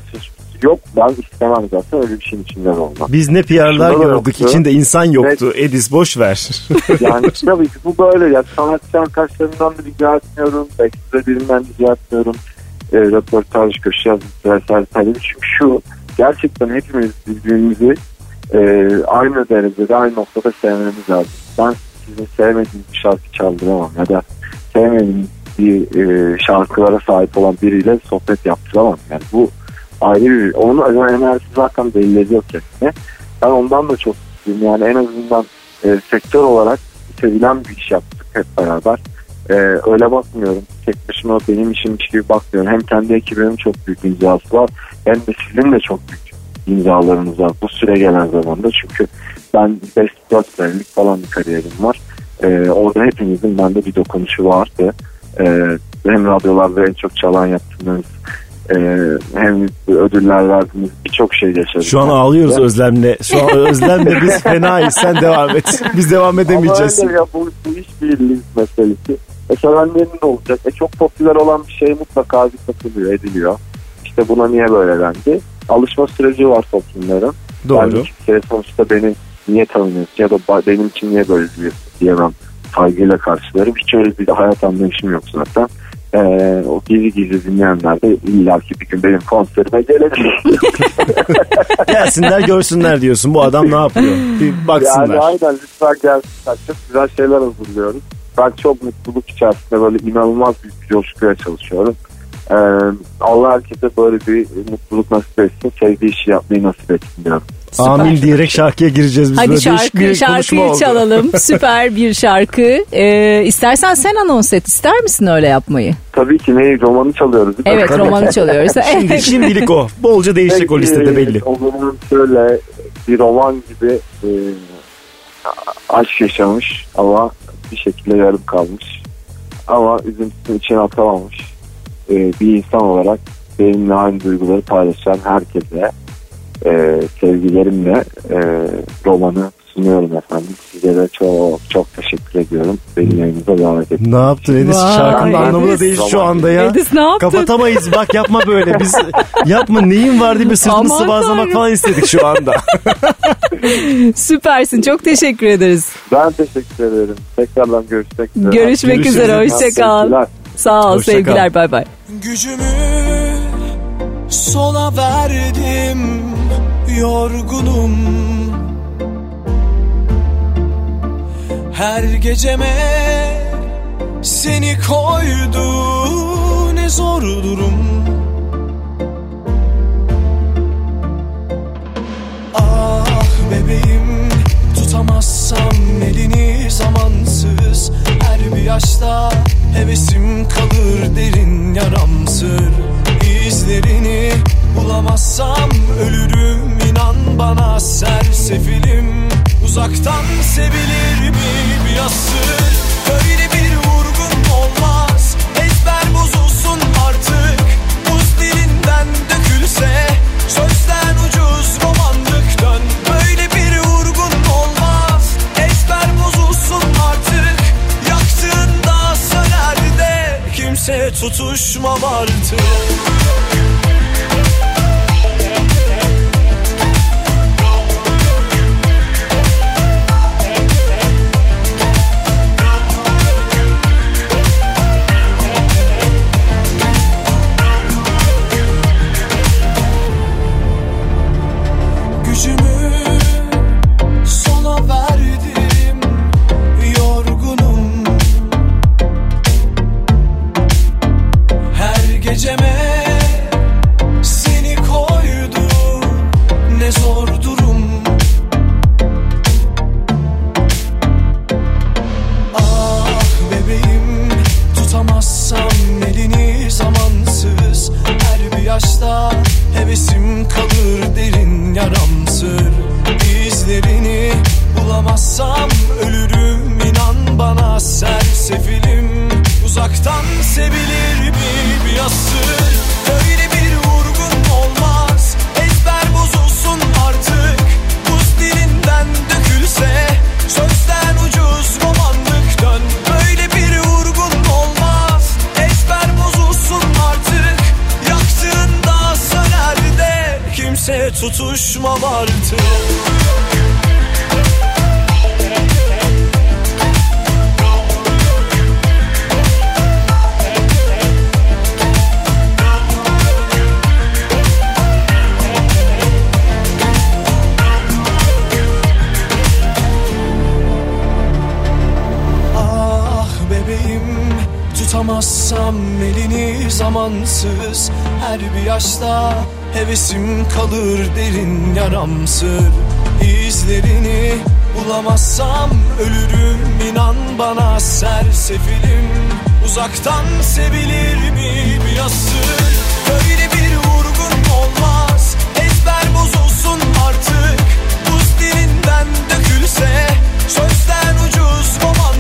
yok. Ben istemem zaten öyle bir şeyin içinde de olmam. Biz ne PR'lar gördük yoktu. içinde insan yoktu. Edis boş ver. Yani tabii ki bu böyle. Ya, sanatçı arkadaşlarımdan da rica etmiyorum. Ekstra birinden rica etmiyorum. E, röportaj, köşe yazısı vesaire. Çünkü şu gerçekten hepimiz birbirimizi e, aynı derecede aynı noktada sevmemiz lazım. Ben sizin sevmediğiniz bir şarkı çaldıramam ya da sevmediğiniz bir e, şarkılara sahip olan biriyle sohbet yaptıramam. Yani bu ayrı bir onun enerjisi zaten belli ediyor kendine. Ben ondan da çok mutluyum. Yani en azından e, sektör olarak sevilen bir iş yaptık hep beraber. E, öyle bakmıyorum. Tek başıma benim işimmiş gibi bakmıyorum. Hem kendi ekibimin çok büyük imzası var. Hem de sizin de çok büyük imzalarınız var bu süre gelen zamanda. Çünkü ben 5-4 senelik falan bir kariyerim var. E, orada hepinizin bende bir dokunuşu vardı. E, hem radyolarda en çok çalan yaptığınız e, hem ödüller verdiğiniz birçok şey yaşadık. Şu an ağlıyoruz Ya. Özlem'le. Şu an Özlem'le biz fenayız. Sen devam et. Biz devam edemeyeceğiz. Ama öyle ya bu, bu iş birliği meselesi. E sevenlerin de olacak. E çok popüler olan bir şey mutlaka bir satılıyor, ediliyor. İşte buna niye böyle dendi? Alışma süreci var toplumların. Doğru. Ben kimseye sonuçta beni niye tanımıyorsun ya da benim için niye böyle diyorsun diyemem. Saygıyla karşılarım. Hiç öyle bir hayat anlayışım yok zaten. Ee, o gizli gizli dinleyenler de illaki bir gün benim konserime gelecek. Gelsinler görsünler diyorsun. Bu adam ne yapıyor? Bir baksınlar. Yani aynen lütfen gelsinler. Çok güzel şeyler hazırlıyoruz. Ben çok mutluluk içerisinde böyle inanılmaz büyük bir coşkuya çalışıyorum. Ee, Allah herkese böyle bir mutluluk nasip etsin. Sevdiği işi yapmayı nasip etsin diyorum. Amin diyerek şarkıya gireceğiz biz. Hadi Böyle şarkı, şarkıyı çalalım. Süper bir şarkı. Ee, istersen sen anons et. İster misin öyle yapmayı? Tabii ki neyi romanı çalıyoruz? Evet romanı çalıyoruz. Şimdi, şimdilik o. Bolca değişecek o Peki, listede belli. O zaman şöyle bir roman gibi e, aşk yaşamış ama bir şekilde yarım kalmış. Ama üzüntüsünü içine atamamış. E, bir insan olarak benimle aynı duyguları paylaşan herkese e, sevgilerimle e, romanı sunuyorum efendim. Size de çok çok teşekkür ediyorum. Beni yayınıza davet ettiniz. Ne yaptın Edis? Vay, Şarkının anlamı da değişti şu anda ya. Edis ne yaptın? Kapatamayız. Bak yapma böyle. Biz yapma neyin var diye bir sırtını Aman sıvazlamak Tanrım. falan istedik şu anda. Süpersin. Çok teşekkür ederiz. Ben teşekkür ederim. Tekrardan görüşmek üzere. Görüşmek Görüşürüz. üzere. Hoşçakal. Sevgiler. Sağ ol. Hoşça. Sevgiler. Bay bay. Gücümü sola verdim yorgunum Her geceme seni koydu ne zor durum Ah bebeğim tutamazsam elini zamansız. Her bir yaşta hevesim kalır derin yaramsır. İzlerini bulamazsam ölürüm inan bana sersefilim. Uzaktan sevilir mi bir asır? Böyle bir vurgun olmaz. Ezber bozulsun artık. Buz dilinden dökülse Kimse tutuşmam artık hevesim kalır derin yaramsır İzlerini. Bulamazsam ölürüm inan bana sersefilim. Uzaktan sevilir mi bir asır? Böyle bir vurgun olmaz. Ezber bozulsun artık. Buz dilinden dökülse sözden ucuz romanlık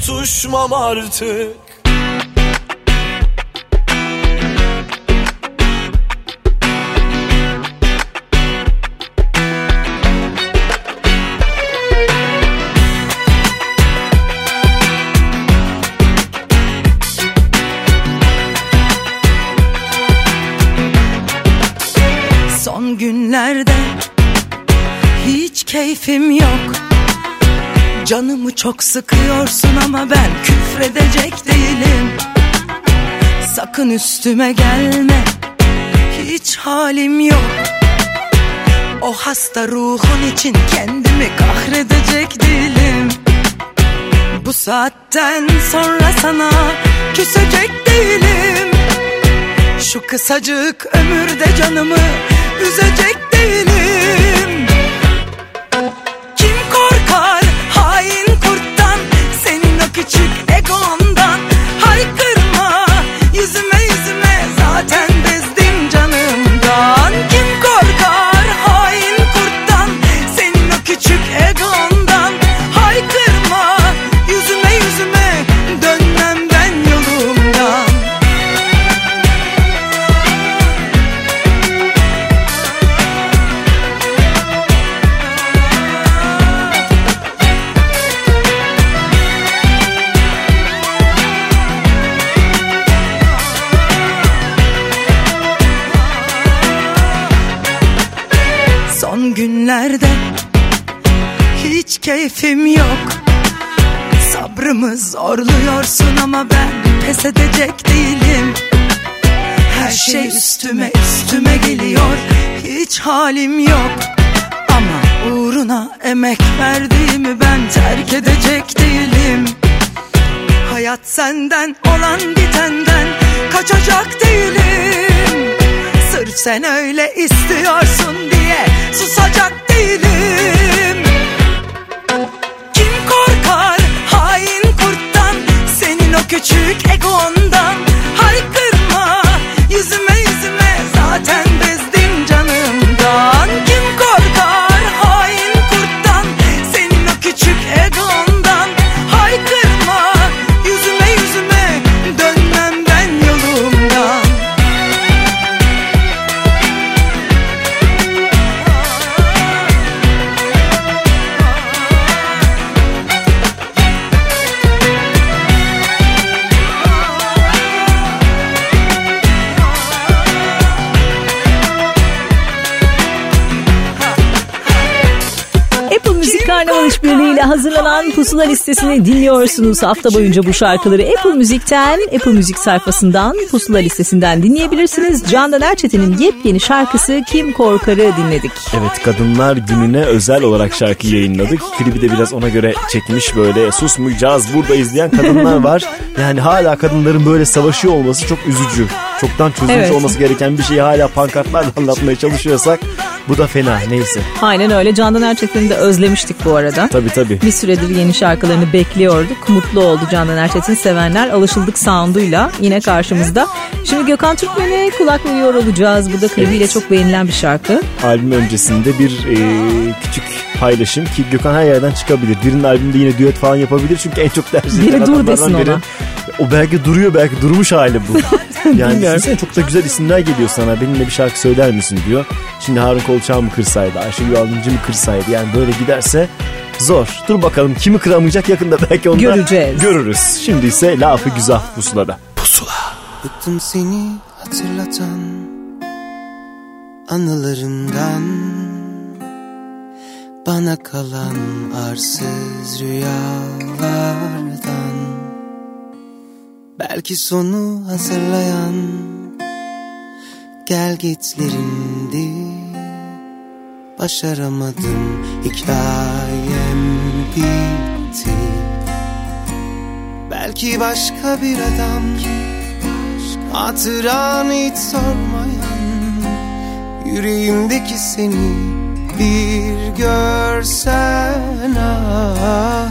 tutuşmam artık Canımı çok sıkıyorsun ama ben küfredecek değilim. Sakın üstüme gelme hiç halim yok. O hasta ruhun için kendimi kahredecek değilim. Bu saatten sonra sana küsecek değilim. Şu kısacık ömürde canımı üzecek değilim zorluyorsun ama ben pes edecek değilim. Her şey üstüme üstüme geliyor. Hiç halim yok. Ama uğruna emek verdiğimi ben terk edecek değilim. Hayat senden olan bitenden kaçacak değilim. Sırf sen öyle istiyorsun diye susacak değilim. Kim korkar hain küçük egondan Haykırma. Yüzüme yüzüme Zaten bezdim ile hazırlanan pusula listesini dinliyorsunuz. Hafta boyunca bu şarkıları Apple Müzik'ten, Apple Müzik sayfasından, pusula listesinden dinleyebilirsiniz. Candan Erçetin'in yepyeni şarkısı Kim Korkar'ı dinledik. Evet kadınlar gününe özel olarak şarkı yayınladık. Klibi de biraz ona göre çekmiş böyle susmayacağız burada izleyen kadınlar var. Yani hala kadınların böyle savaşıyor olması çok üzücü. Çoktan çözülmüş Evet. olması gereken bir şeyi hala pankartlarla anlatmaya çalışıyorsak bu da fena neyse. Aynen öyle. Candan Erçetin'i de özlemiştik bu arada. Tabii tabii. Bir süredir yeni şarkılarını bekliyorduk. Mutlu oldu Candan Erçetin sevenler. Alışıldık sound'uyla yine karşımızda. Şimdi Gökhan Türkmen'e kulak veriyor olacağız. Bu da klibiyle çok beğenilen bir şarkı. Albüm öncesinde bir e, küçük paylaşım ki Gökhan her yerden çıkabilir. Birinin albümde yine düet falan yapabilir çünkü en çok tercih Biri edilen dur desin biri. ona. O belki duruyor belki durmuş hali bu. yani düşünsene çok da güzel isimler geliyor sana. Benimle bir şarkı söyler misin diyor. Şimdi Harun Kolçak'ı mı kırsaydı, Ayşegül Altıncı mı kırsaydı yani böyle giderse zor. Dur bakalım kimi kıramayacak yakında belki onu Göreceğiz. görürüz. Şimdi ise lafı güzel pusulada. Bıktım seni hatırlatan anılarından Bana kalan arsız rüyalardan Belki sonu hazırlayan gelgitlerindi Başaramadım hikayem bitti. Belki başka bir adam. Hatıranı hiç sormayan. Yüreğimdeki seni bir görsen ah.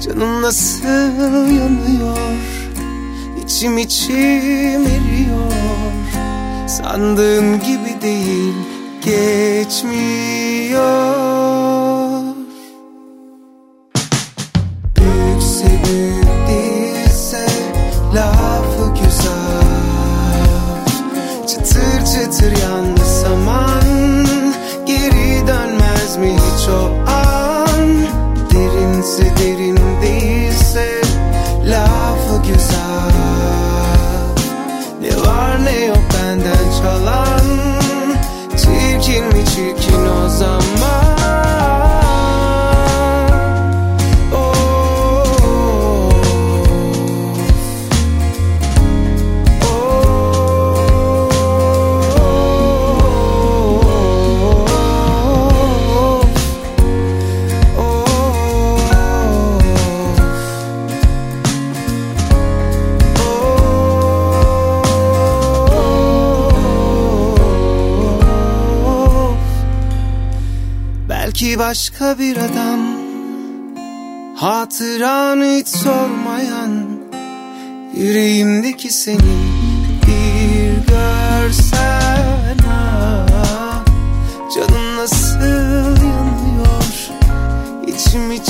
Canım nasıl yanıyor? İçim içim eriyor. Sandığım gibi değil geçmiyor başka bir adam. Hatıranı hiç sormayan Yüreğimdeki seni bir görsen ah, Canım nasıl yanıyor? İçim içim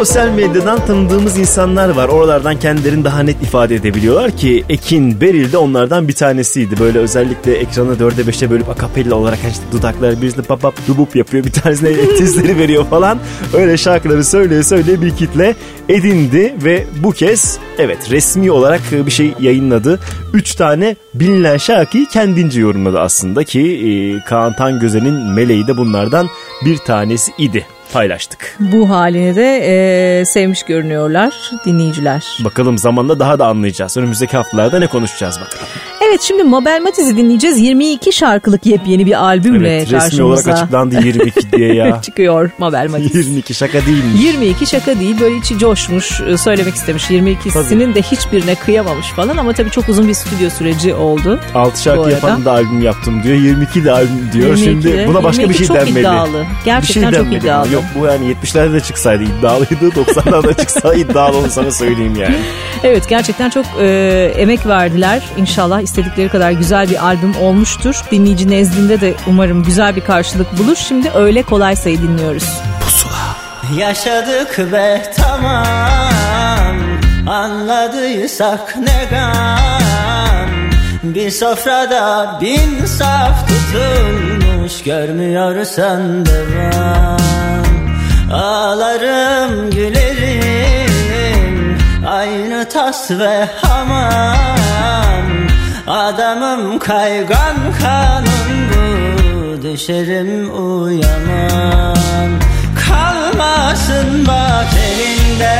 Sosyal medyadan tanıdığımız insanlar var. Oralardan kendilerini daha net ifade edebiliyorlar ki Ekin Beril de onlardan bir tanesiydi. Böyle özellikle ekrana 4'e 5'e bölüp akapella olarak işte dudaklar birisine pap pap dubup yapıyor. Bir tanesine tizleri veriyor falan. Öyle şarkıları söyleye söyleye bir kitle edindi ve bu kez evet resmi olarak bir şey yayınladı. 3 tane bilinen şarkıyı kendince yorumladı aslında ki e, Kaan Tangöze'nin meleği de bunlardan bir tanesi idi. Paylaştık. Bu halini de e, sevmiş görünüyorlar dinleyiciler. Bakalım zamanla daha da anlayacağız. Önümüzdeki haftalarda ne konuşacağız bakalım. Evet şimdi Mabel Matiz'i dinleyeceğiz. 22 şarkılık yepyeni bir albümle Evet karşımıza. resmi olarak açıklandı 22 diye ya. çıkıyor Mabel Matiz. 22 şaka değilmiş. 22 şaka değil böyle içi coşmuş e, söylemek istemiş 22'sinin de hiçbirine kıyamamış falan ama tabii çok uzun bir stüdyo süreci oldu. 6 Bu şarkı yapan da albüm yaptım diyor. 22 de albüm diyor. 22 Şimdi buna başka 22 bir şey çok denmeli. iddialı. Gerçekten bir şey çok denmeli. iddialı. Yok bu yani 70'lerde de çıksaydı iddialıydı. 90'larda da çıksa iddialı onu sana söyleyeyim yani. Evet gerçekten çok e, emek verdiler. İnşallah istedikleri kadar güzel bir albüm olmuştur. Dinleyici nezdinde de umarım güzel bir karşılık bulur. Şimdi öyle kolay sayı dinliyoruz. Yaşadık ve tamam Anladıysak ne gam Bir sofrada bin saf tutulmuş Görmüyorsan devam Ağlarım gülerim Aynı tas ve hamam Adamım kaygan kanun bu Düşerim uyamam Kalmasın bak elinde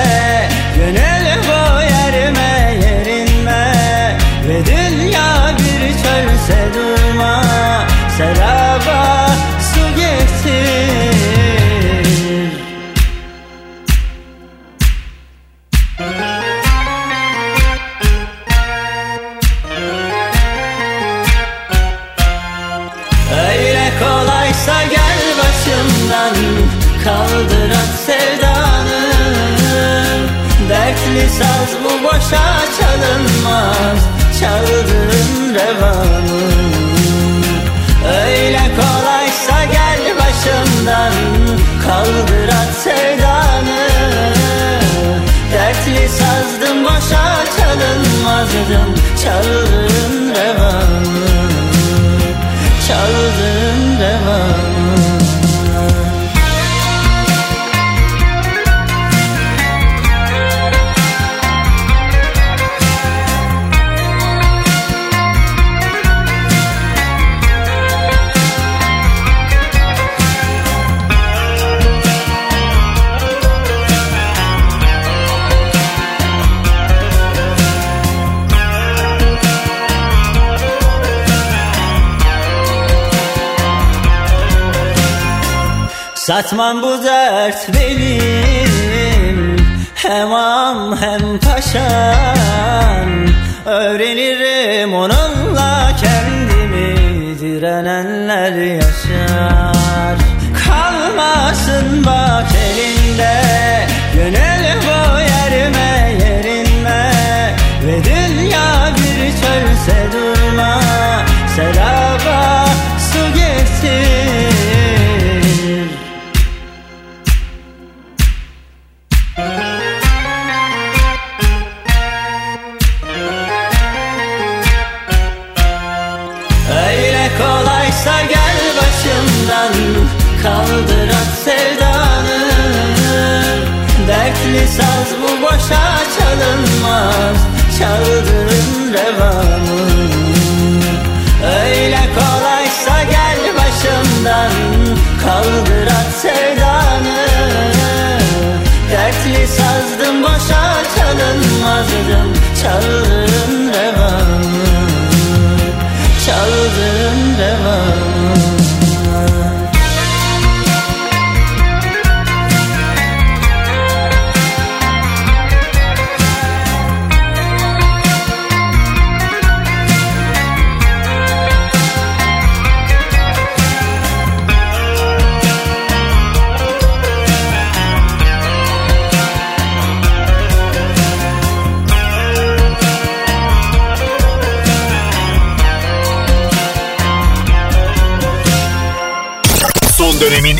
Gönül bu yerime yerinme Ve dünya bir çölse durma Seraba Kaldır at sevdanı. Dertli saz bu boşa çalınmaz Çaldığın revanı. Öyle kolaysa gel başımdan Kaldır at sevdanı. Dertli sazdım boşa çalınmazdım Çaldığın revanı. Çaldığın Satmam bu dert benim. Hem am hem paşam Öğrenirim onunla kendimi. Direnenler yaşar. Kalmasın bak çalınmaz Çaldığın revanı Öyle kolaysa gel başımdan Kaldır at sevdanı. Dertli sazdım boşa çalınmazdım Çaldığın revanı Çaldığın revanı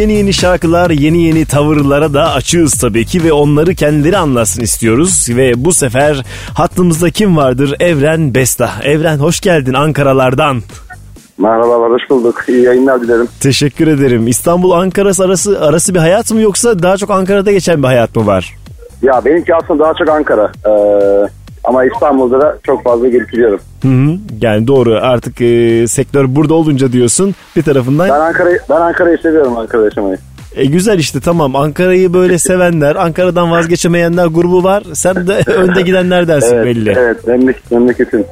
Yeni yeni şarkılar, yeni yeni tavırlara da açığız tabii ki ve onları kendileri anlatsın istiyoruz. Ve bu sefer hattımızda kim vardır? Evren Besta. Evren hoş geldin Ankaralardan. Merhabalar, hoş bulduk. İyi yayınlar dilerim. Teşekkür ederim. İstanbul Ankara arası arası bir hayat mı yoksa daha çok Ankara'da geçen bir hayat mı var? Ya benimki aslında daha çok Ankara. Ee, ama İstanbul'da da çok fazla gelip gidiyorum. Hı hı. Yani doğru artık e, sektör burada olunca diyorsun bir tarafından. Ben Ankara'yı ben Ankara'yı seviyorum Ankara'da. E güzel işte tamam Ankara'yı böyle sevenler, Ankara'dan vazgeçemeyenler grubu var. Sen de önde gidenler dersin evet, belli. Evet, memleket, memleketin.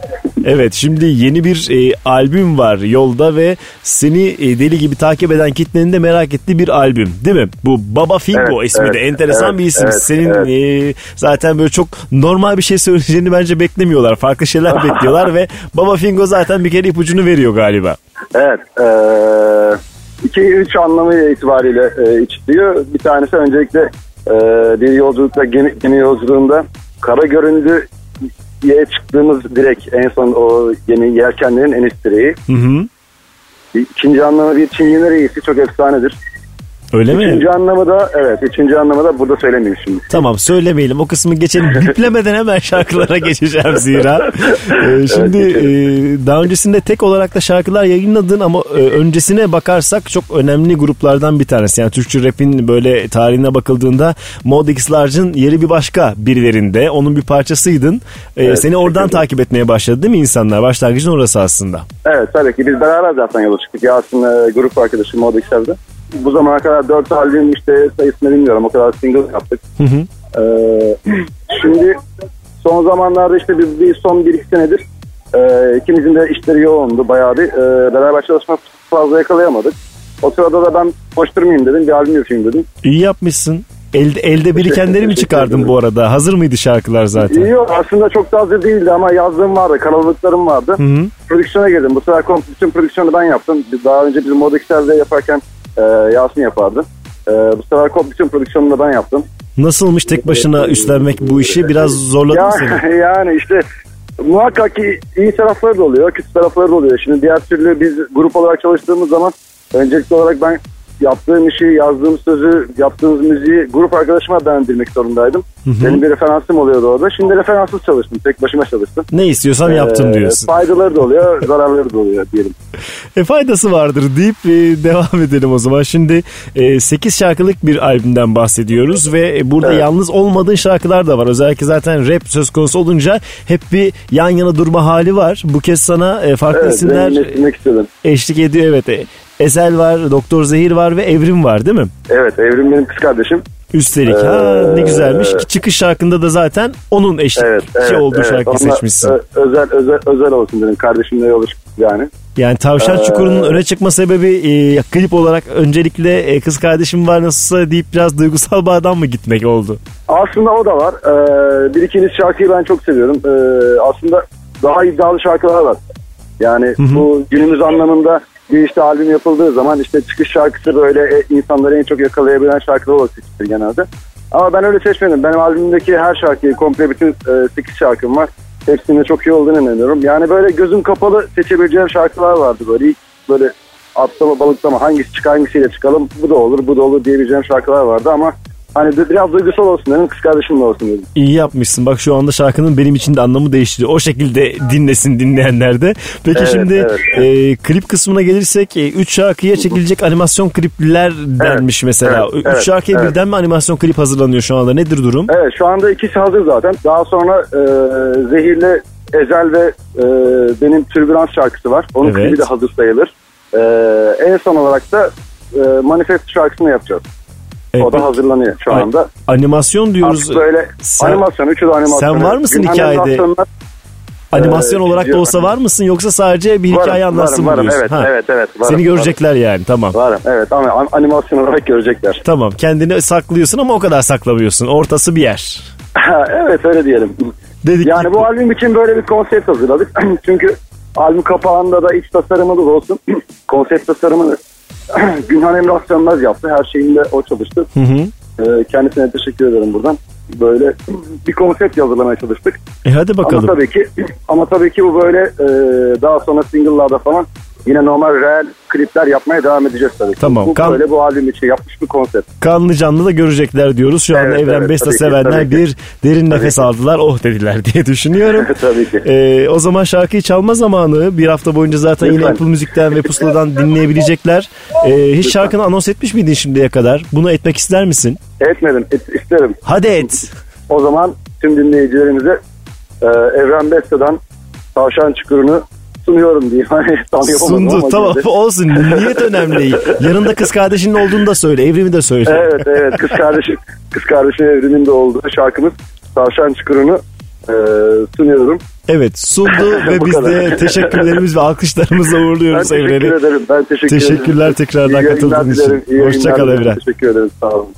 Evet şimdi yeni bir e, albüm var yolda ve seni e, deli gibi takip eden kitlenin de merak ettiği bir albüm değil mi? Bu Baba Fingo Evet, ismi evet, de enteresan evet, bir isim. evet, Senin evet. e, zaten böyle çok normal bir şey söyleyeceğini bence beklemiyorlar. Farklı şeyler bekliyorlar ve Baba Fingo zaten bir kere ipucunu veriyor galiba. Evet. Ee, iki üç anlamı itibariyle e, içliyor. Bir tanesi öncelikle e, bir yolculukta gemi, gemi yolculuğunda kara göründü diye çıktığımız direkt en son o gemi yelkenlerin en üst direği. Hı hı. İkinci anlamı bir Çingene reisi çok efsanedir. Öyle mi? Üçüncü anlamı da evet üçüncü anlamı da burada söylemeyeyim şimdi. Tamam söylemeyelim o kısmı geçelim. Biplemeden hemen şarkılara geçeceğim zira. Ee, şimdi e, daha öncesinde tek olarak da şarkılar yayınladın ama e, öncesine bakarsak çok önemli gruplardan bir tanesi. Yani Türkçe rap'in böyle tarihine bakıldığında Mod X Large'ın yeri bir başka birilerinde. Onun bir parçasıydın. Ee, Evet, seni oradan takip etmeye başladı değil mi insanlar? Başlangıcın orası aslında. Evet tabii ki biz beraber zaten yola çıktık. Yasin e, grup arkadaşım Mod X'lerde. Bu zamana kadar 4 albüm işte sayısını bilmiyorum. O kadar single yaptık. Hı hı. Ee, şimdi son zamanlarda işte bir, bir son 1-2 senedir e, ikimizin de işleri yoğundu bayağı bir. E, beraber çalışma fazla yakalayamadık. O sırada da ben boş durmayayım dedim. Bir albüm yapayım dedim. İyi yapmışsın. Elde, elde birikenleri mi çıkardın bu arada? Hazır mıydı şarkılar zaten? Yok aslında çok da hazır değildi ama yazdığım vardı. Karalıklarım vardı. Hı hı. Prodüksiyona girdim. Bu sefer bütün prodüksiyonu ben yaptım. Daha önce bizim Modex'lerde yaparken e, Yasin yapardı. E, bu sefer komple bütün prodüksiyonunu da ben yaptım. Nasılmış tek başına üstlenmek bu işi? Biraz zorladı mı seni? yani işte muhakkak ki iyi tarafları da oluyor, kötü tarafları da oluyor. Şimdi diğer türlü biz grup olarak çalıştığımız zaman öncelikli olarak ben yaptığım işi, yazdığım sözü, yaptığımız müziği grup arkadaşıma beğendirmek zorundaydım. Hı hı. Benim bir referansım oluyordu orada. Şimdi referanssız çalıştım, tek başıma çalıştım. Ne istiyorsam yaptım Ee, diyorsun. Faydaları da oluyor, zararları da oluyor diyelim. E faydası vardır deyip e, devam edelim o zaman. Şimdi e, 8 şarkılık bir albümden bahsediyoruz ve e, burada Evet. yalnız olmadığın şarkılar da var. Özellikle zaten rap söz konusu olunca hep bir yan yana durma hali var. Bu kez sana e, farklı Evet, isimler eşlik ediyor. Evet. E, Ezel var, Doktor Zehir var ve Evrim var değil mi? Evet, Evrim benim kız kardeşim. Üstelik ha Ee, ne güzelmiş. Ki Çıkış şarkında da zaten onun eşlikçi olduğu şarkıyı Onunla, seçmişsin. ö- özel, özel, özel olsun dedim. Kardeşimle çıktık yani. Yani Tavşan Ee, Çukuru'nun öne çıkma sebebi e, klip olarak öncelikle e, kız kardeşim var nasılsa deyip biraz duygusal bağdan mı gitmek oldu? Aslında o da var. Ee, bir ikiniz şarkıyı ben çok seviyorum. Ee, aslında daha iddialı şarkılar var. Yani bu günümüz anlamında bir işte albüm yapıldığı zaman işte çıkış şarkısı böyle e, insanları en çok yakalayabilen şarkılar olarak seçilir genelde. Ama ben öyle seçmedim. Benim albümdeki her şarkıyı komple bütün e, 8 şarkım var. Hepsinde çok iyi olduğunu inanıyorum. Yani böyle gözüm kapalı seçebileceğim şarkılar vardı böyle. İlk böyle atlama balıklama hangisi çık hangisiyle çıkalım bu da olur bu da olur diyebileceğim şarkılar vardı ama hani biraz duygusal olsun dedim kız kardeşimle olsun dedim. İyi yapmışsın. Bak şu anda şarkının benim için de anlamı değişti. O şekilde dinlesin dinleyenler de. Peki Evet, şimdi evet. e, klip kısmına gelirsek 3 şarkıya çekilecek animasyon klipler denmiş mesela. 3 evet, evet, şarkıya evet. birden mi animasyon klip hazırlanıyor şu anda? Nedir durum? Evet şu anda ikisi hazır zaten. Daha sonra e, Zehir'le Ezel ve e, benim Türbülans şarkısı var. Onun Evet. klibi de hazır sayılır. E, en son olarak da e, Manifest şarkısını yapacağız. Evet, o da hazırlanıyor şu anda. Animasyon diyoruz. Artık böyle Sen- animasyon, üçü de animasyon. sen var mısın Gün hikayede? Animasyon Ee, olarak da olsa var mısın yoksa sadece bir Varım, hikaye anlatsın varım, mı varım. Evet, evet, evet, varım, Seni görecekler yani tamam. Varım evet ama an- animasyon olarak görecekler. Tamam kendini saklıyorsun ama o kadar saklamıyorsun. Ortası bir yer. evet öyle diyelim. Dedik yani bu albüm için böyle bir konsept hazırladık. Çünkü albüm kapağında da iç tasarımı da olsun. konsept tasarımını Günhan Emrah Sönmez yaptı. Her şeyinde o çalıştı. Hı hı. Ee, kendisine teşekkür ederim buradan. Böyle bir konsept hazırlamaya çalıştık. E hadi bakalım. Ama tabii ki ama tabii ki bu böyle e, daha sonra single'larda falan yine normal real klipler yapmaya devam edeceğiz tabii. ki. Tamam, Bu kal- böyle bu albüm için yapmış bir konsept. Kanlı canlı da görecekler diyoruz. Şu anda Evet, Evren evet, Besta tabii ki, sevenler tabii ki. bir derin nefes aldılar. Oh dediler diye düşünüyorum. tabii ki. Ee, o zaman şarkıyı çalma zamanı. Bir hafta boyunca zaten yine Lütfen. Apple Müzik'ten ve Pusula'dan dinleyebilecekler. Ee, hiç şarkını anons etmiş miydin şimdiye kadar? Bunu etmek ister misin? Etmedim, et, isterim. Hadi et. O zaman tüm dinleyicilerimize e, Evren Besta'dan Tavşan Çukuru'nu sunuyorum diyeyim. Hani tam Sundu. ama Tamam yine de. olsun. Niyet önemli değil. Yanında kız kardeşinin olduğunu da söyle. Evrimi de söyle. Evet evet kız kardeşim kız kardeşim Evren'in de olduğu şarkımız Tavşan Çukuru'nu e, sunuyorum. Evet sundu ve biz de teşekkürlerimiz ve alkışlarımızla uğurluyoruz Ben teşekkür Evren'i. ederim. Ben teşekkür ederim. Teşekkürler tekrardan İyi yayınlar katıldığın dilerim, için. Hoşçakal. Evren. Teşekkür ederim. Sağ olun.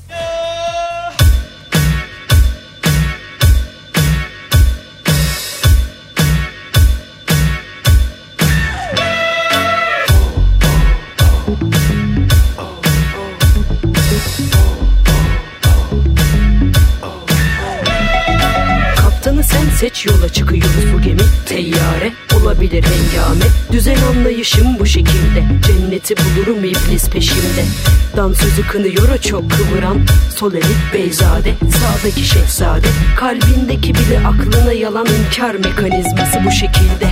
Yola çıkıyoruz bu gemi Teyyare olabilir hengame. Düzen anlayışım bu şekilde Cenneti bulurum iblis peşimde Dansözü kınıyor o çok kıvıran Sol elit beyzade. Sağdaki şehzade Kalbindeki bile aklına yalan inkar mekanizması bu şekilde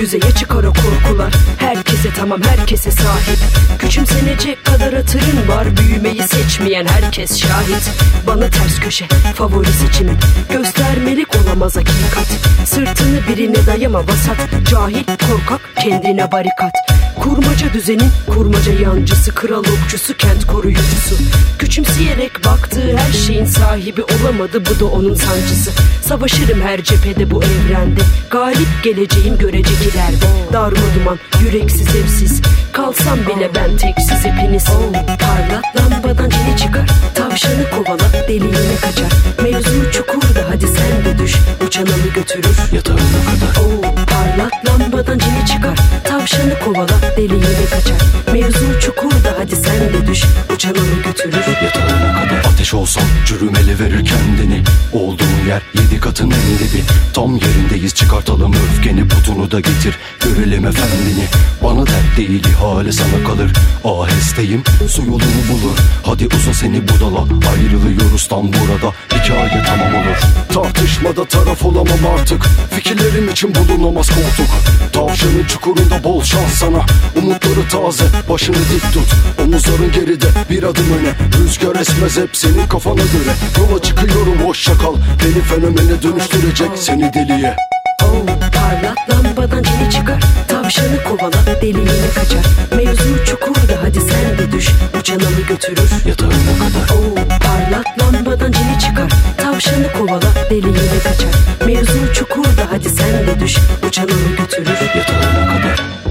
Yüzeye çıkar o korkular. Herkese tamam herkese sahip. Küçümsenecek kadar hatırın var. Büyümeyi seçmeyen herkes şahit. Bana ters köşe favori seçimin Göstermelik olamaz hakikat. Sırtını birine dayama vasat. Cahil korkak kendine barikat. Kurmaca düzenin kurmaca yancısı Kral okçusu kent koruyucusu. Küçümseyerek baktığı her şeyin sahibi olamadı Bu da onun sancısı. Savaşırım her cephede bu evrende. Galip geleceğim görecek ileride Darma duman yüreksiz evsiz. Kalsam bile ben teksiz hepiniz. Parlat lambadan cini çıkar. Tavşanı kovala deliğine kaçar. Mevzu çukurda hadi sen de düş. Uçan alı götürür. Yatağına kadar. Oo, Parlat lambadan cini çıkar. Tavşanı kovala deliğine kaçar. Mevzu çukurda hadi sen de düş. Uçan alı götürür. Yatağına kadar. Ateş olsan Çürümeli verir kendini. Olduğun yer yedi katın en dibi Tam yerindeyiz çıkartalım öfkeni. Putunu da getir görelim efendini. Bana dert değil ihale sana kalır. Ahesteyim su yolunu bulur. Hadi uza seni budala Ayrılıyoruz tam burada. Hikaye tamam olur. Tartışmada taraf olamam artık. Fikirlerim için bulunamaz koltuk. Tavşanın çukurunda bol şans sana. Umutları taze başını dik tut. Omuzların geride bir adım öne. Rüzgar esmez hep senin kafana göre. Yola çıkıyorum hoşça kal. Beni fenomene dönüştürecek seni deliye. Parlat lambadan cini çıkar. Tavşanı kovala deliğine kaçar. Mevzu çukurda hadi sen de düş. Uçan alı götürür. Yatağına kadar. Oo, Parlat lambadan cini çıkar. Tavşanı kovala deliğine kaçar. Mevzu çukurda hadi sen de düş. Uçan alı götürür. Yatağına kadar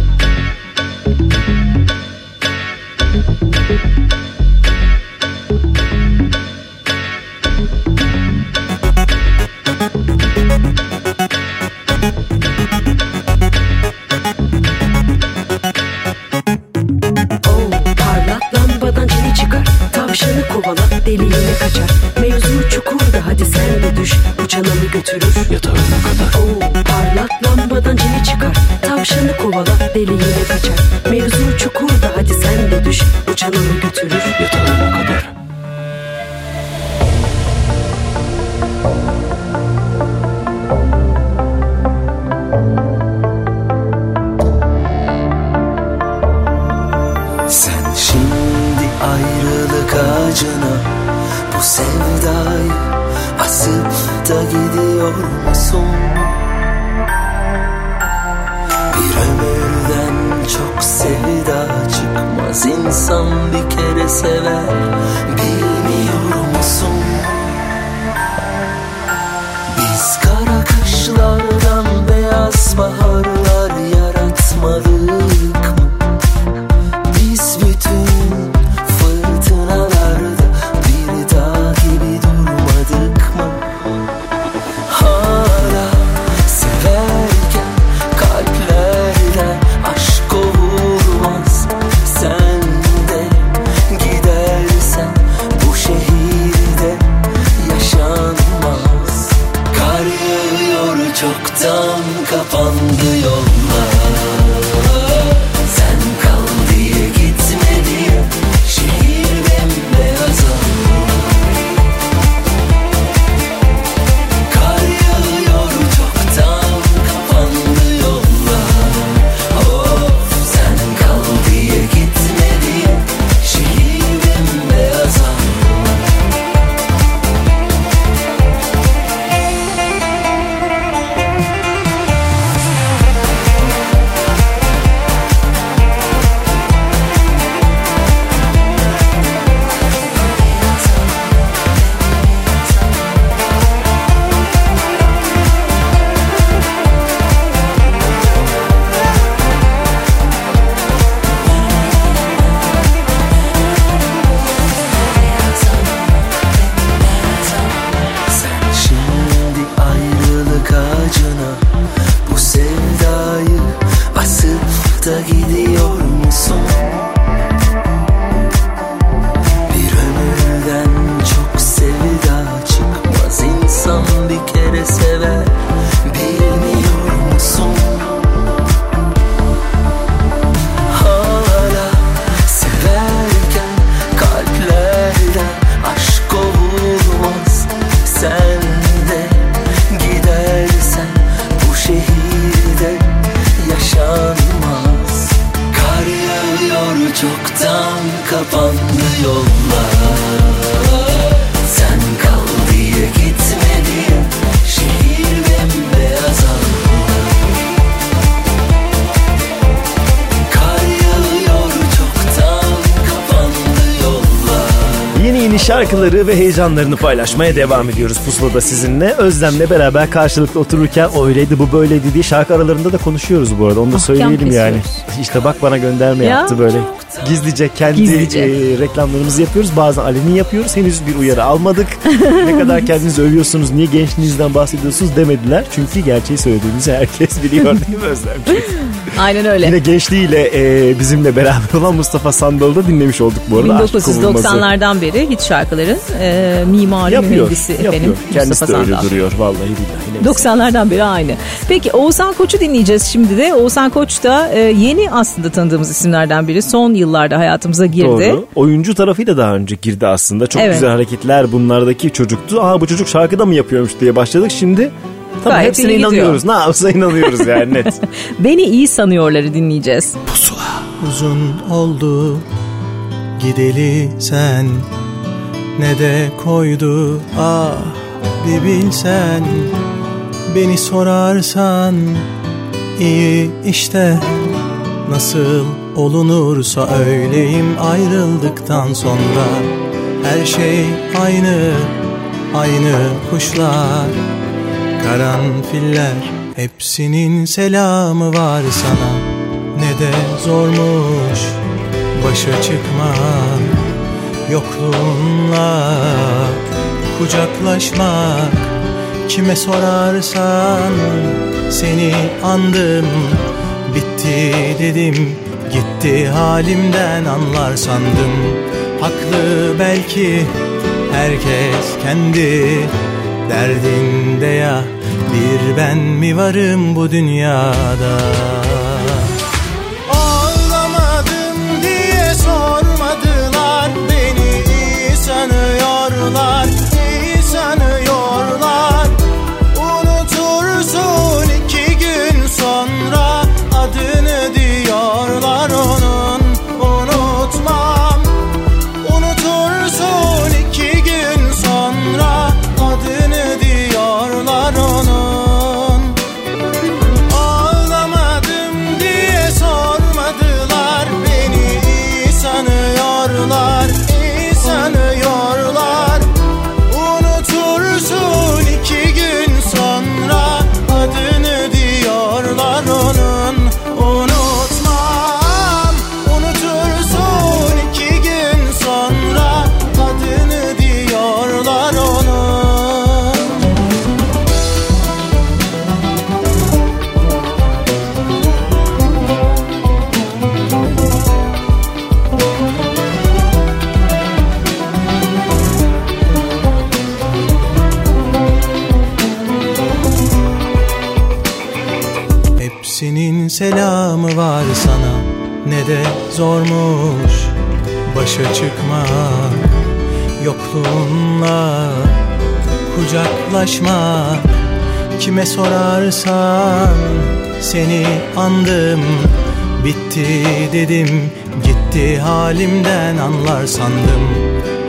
götürür yatağına kadar. Oo, Parlat lambadan cini çıkar. Tavşanı kovala deliğine kaçar. Mevzu çukurda hadi sen de düş. Uçan alı götürür yatağına kadar şarkıları ve heyecanlarını paylaşmaya devam ediyoruz Pusula'da sizinle. Özlem'le beraber karşılıklı otururken öyleydi bu böyleydi diye şarkı aralarında da konuşuyoruz bu arada. Onu da söyleyelim kesiyoruz. yani. İşte bak bana gönderme Ya, yaptı böyle. Gizlice kendi Gizlice. e, reklamlarımızı yapıyoruz. Bazen aleni yapıyoruz. Henüz bir uyarı almadık. ne kadar kendinizi övüyorsunuz, niye gençliğinizden bahsediyorsunuz demediler. Çünkü gerçeği söylediğimizi herkes biliyor değil mi Özlemciğim? Aynen öyle. Yine gençliğiyle e, bizimle beraber olan Mustafa Sandal'ı da dinlemiş olduk bu arada. Aşk Kovulması. 1990'lardan beri hit şarkıların e, mimarı yapıyor, mühendisi yapıyor. efendim Kendisi Mustafa de öyle Sandal. duruyor vallahi billahi. 90'lardan beri aynı. Peki Oğuzhan Koç'u dinleyeceğiz şimdi de. Oğuzhan Koç da e, yeni aslında tanıdığımız isimlerden biri. Son yıllarda hayatımıza girdi. Doğru. Oyuncu tarafıyla daha önce girdi aslında. Çok Evet. güzel hareketler bunlardaki çocuktu. Aa bu çocuk şarkıda mı yapıyormuş diye başladık. Şimdi tabii Gayet hepsine gidiyor. inanıyoruz. Ne yapsa inanıyoruz yani net. Beni iyi sanıyorları dinleyeceğiz. Uzun oldu gideli sen Ne de koydu ah bir bilsen Beni sorarsan iyi işte Nasıl olunursa öyleyim ayrıldıktan sonra. Her şey aynı, aynı kuşlar Karanfiller. Hepsinin selamı var sana. Ne de zormuş başa çıkmak Yokluğunla kucaklaşmak. Kime sorarsan seni andım. Bitti dedim gitti halimden anlar sandım. Haklı belki herkes kendi derdinde ya. Bir ben mi varım bu dünyada? Ağlamadım diye sormadılar Beni iyi sanıyorlar selamı var sana. Ne de zormuş Başa çıkma yokluğunla kucaklaşma Kime sorarsan seni andım. Bitti dedim gitti halimden anlar sandım.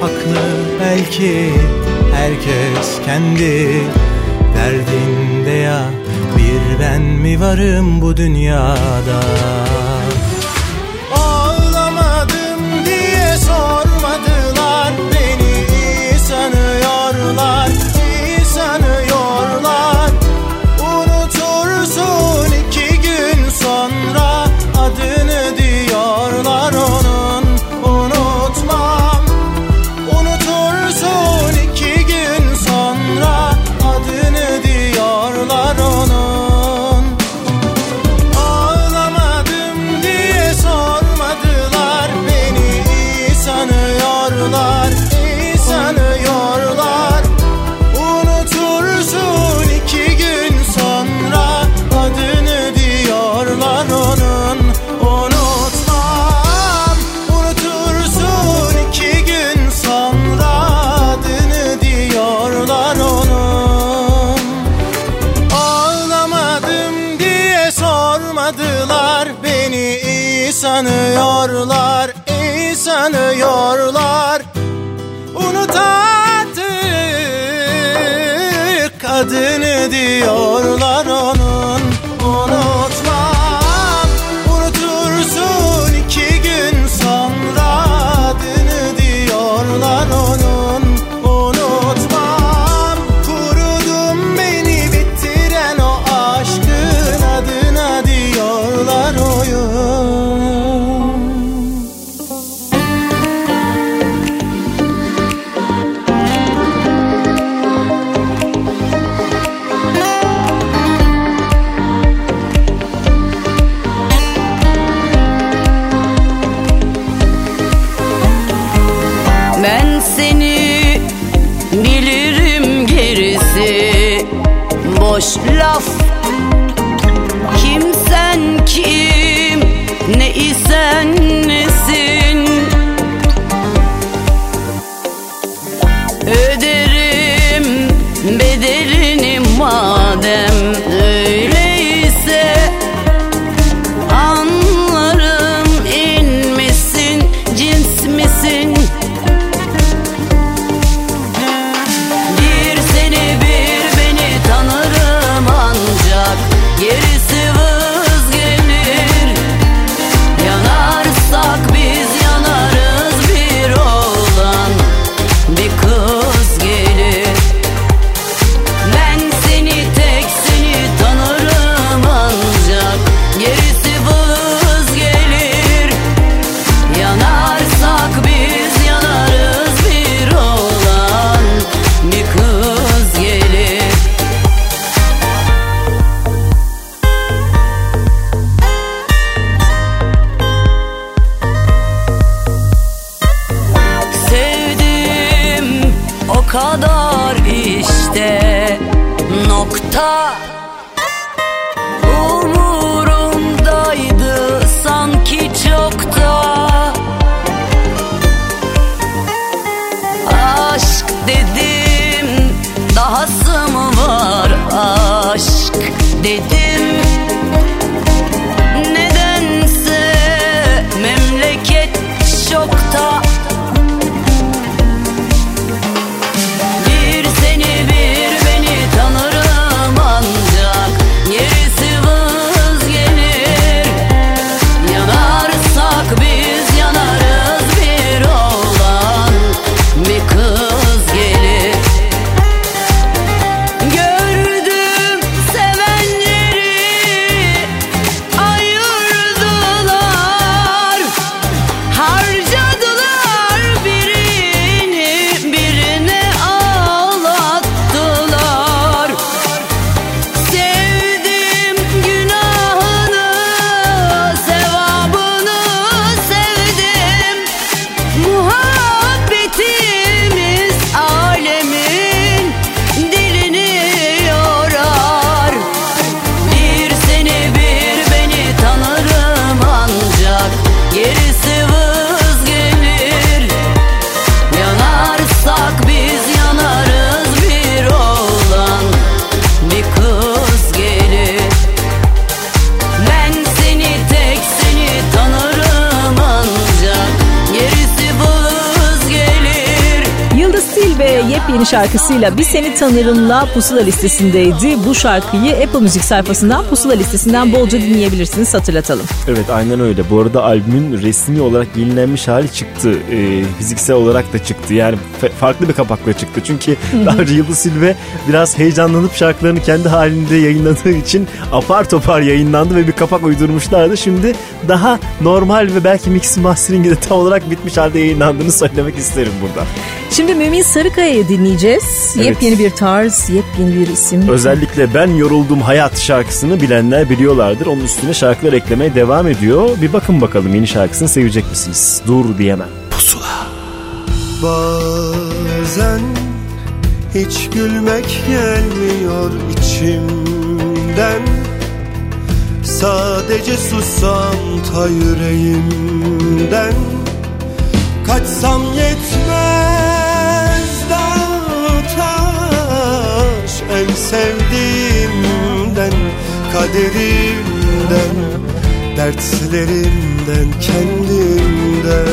Haklı belki herkes kendi derdinde ya ben mi varım bu dünyada? Tanırım'la Pusula listesindeydi. Bu şarkıyı Apple Müzik sayfasından Pusula listesinden bolca dinleyebilirsiniz hatırlatalım. Evet aynen öyle. Bu arada albümün resmi olarak yenilenmiş hali çıktı. Ee, fiziksel olarak da çıktı. Yani farklı bir kapakla çıktı. Çünkü daha önce Yıldız Silve biraz heyecanlanıp şarkılarını kendi halinde yayınladığı için apar topar yayınlandı ve bir kapak uydurmuşlardı. Şimdi daha normal ve belki mix mastering'i de tam olarak bitmiş halde yayınlandığını söylemek isterim burada. Şimdi Mümin Sarıkaya'yı dinleyeceğiz. Evet. Yepyeni bir tarz, yepyeni bir isim. Özellikle Ben Yoruldum Hayat şarkısını bilenler biliyorlardır. Onun üstüne şarkılar eklemeye devam ediyor. Bir bakın bakalım yeni şarkısını sevecek misiniz? Dur diyemem. Bazen hiç gülmek gelmiyor içimden Sadece susam ta yüreğimden Kaçsam yetmez En sevdiğimden kaderimden Dertlerimden kendimden.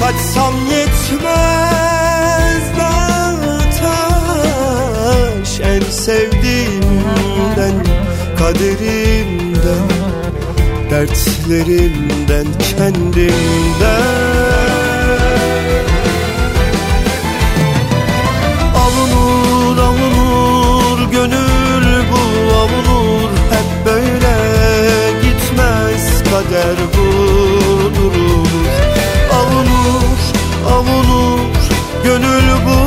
Kaçsam yetmez dağ taş En sevdiğimden kaderimden Dertlerimden kendimden gitmez kader bu durur Avunur avunur gönül bu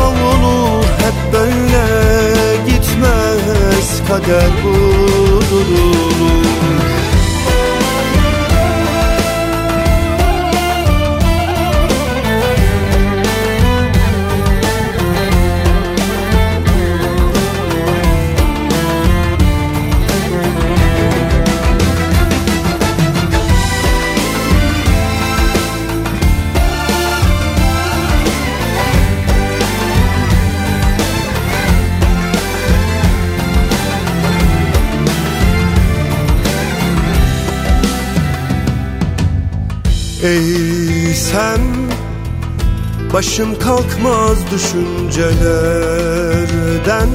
avunur. Hep böyle gitmez kader bu durur Eğsem Başım kalkmaz düşüncelerden.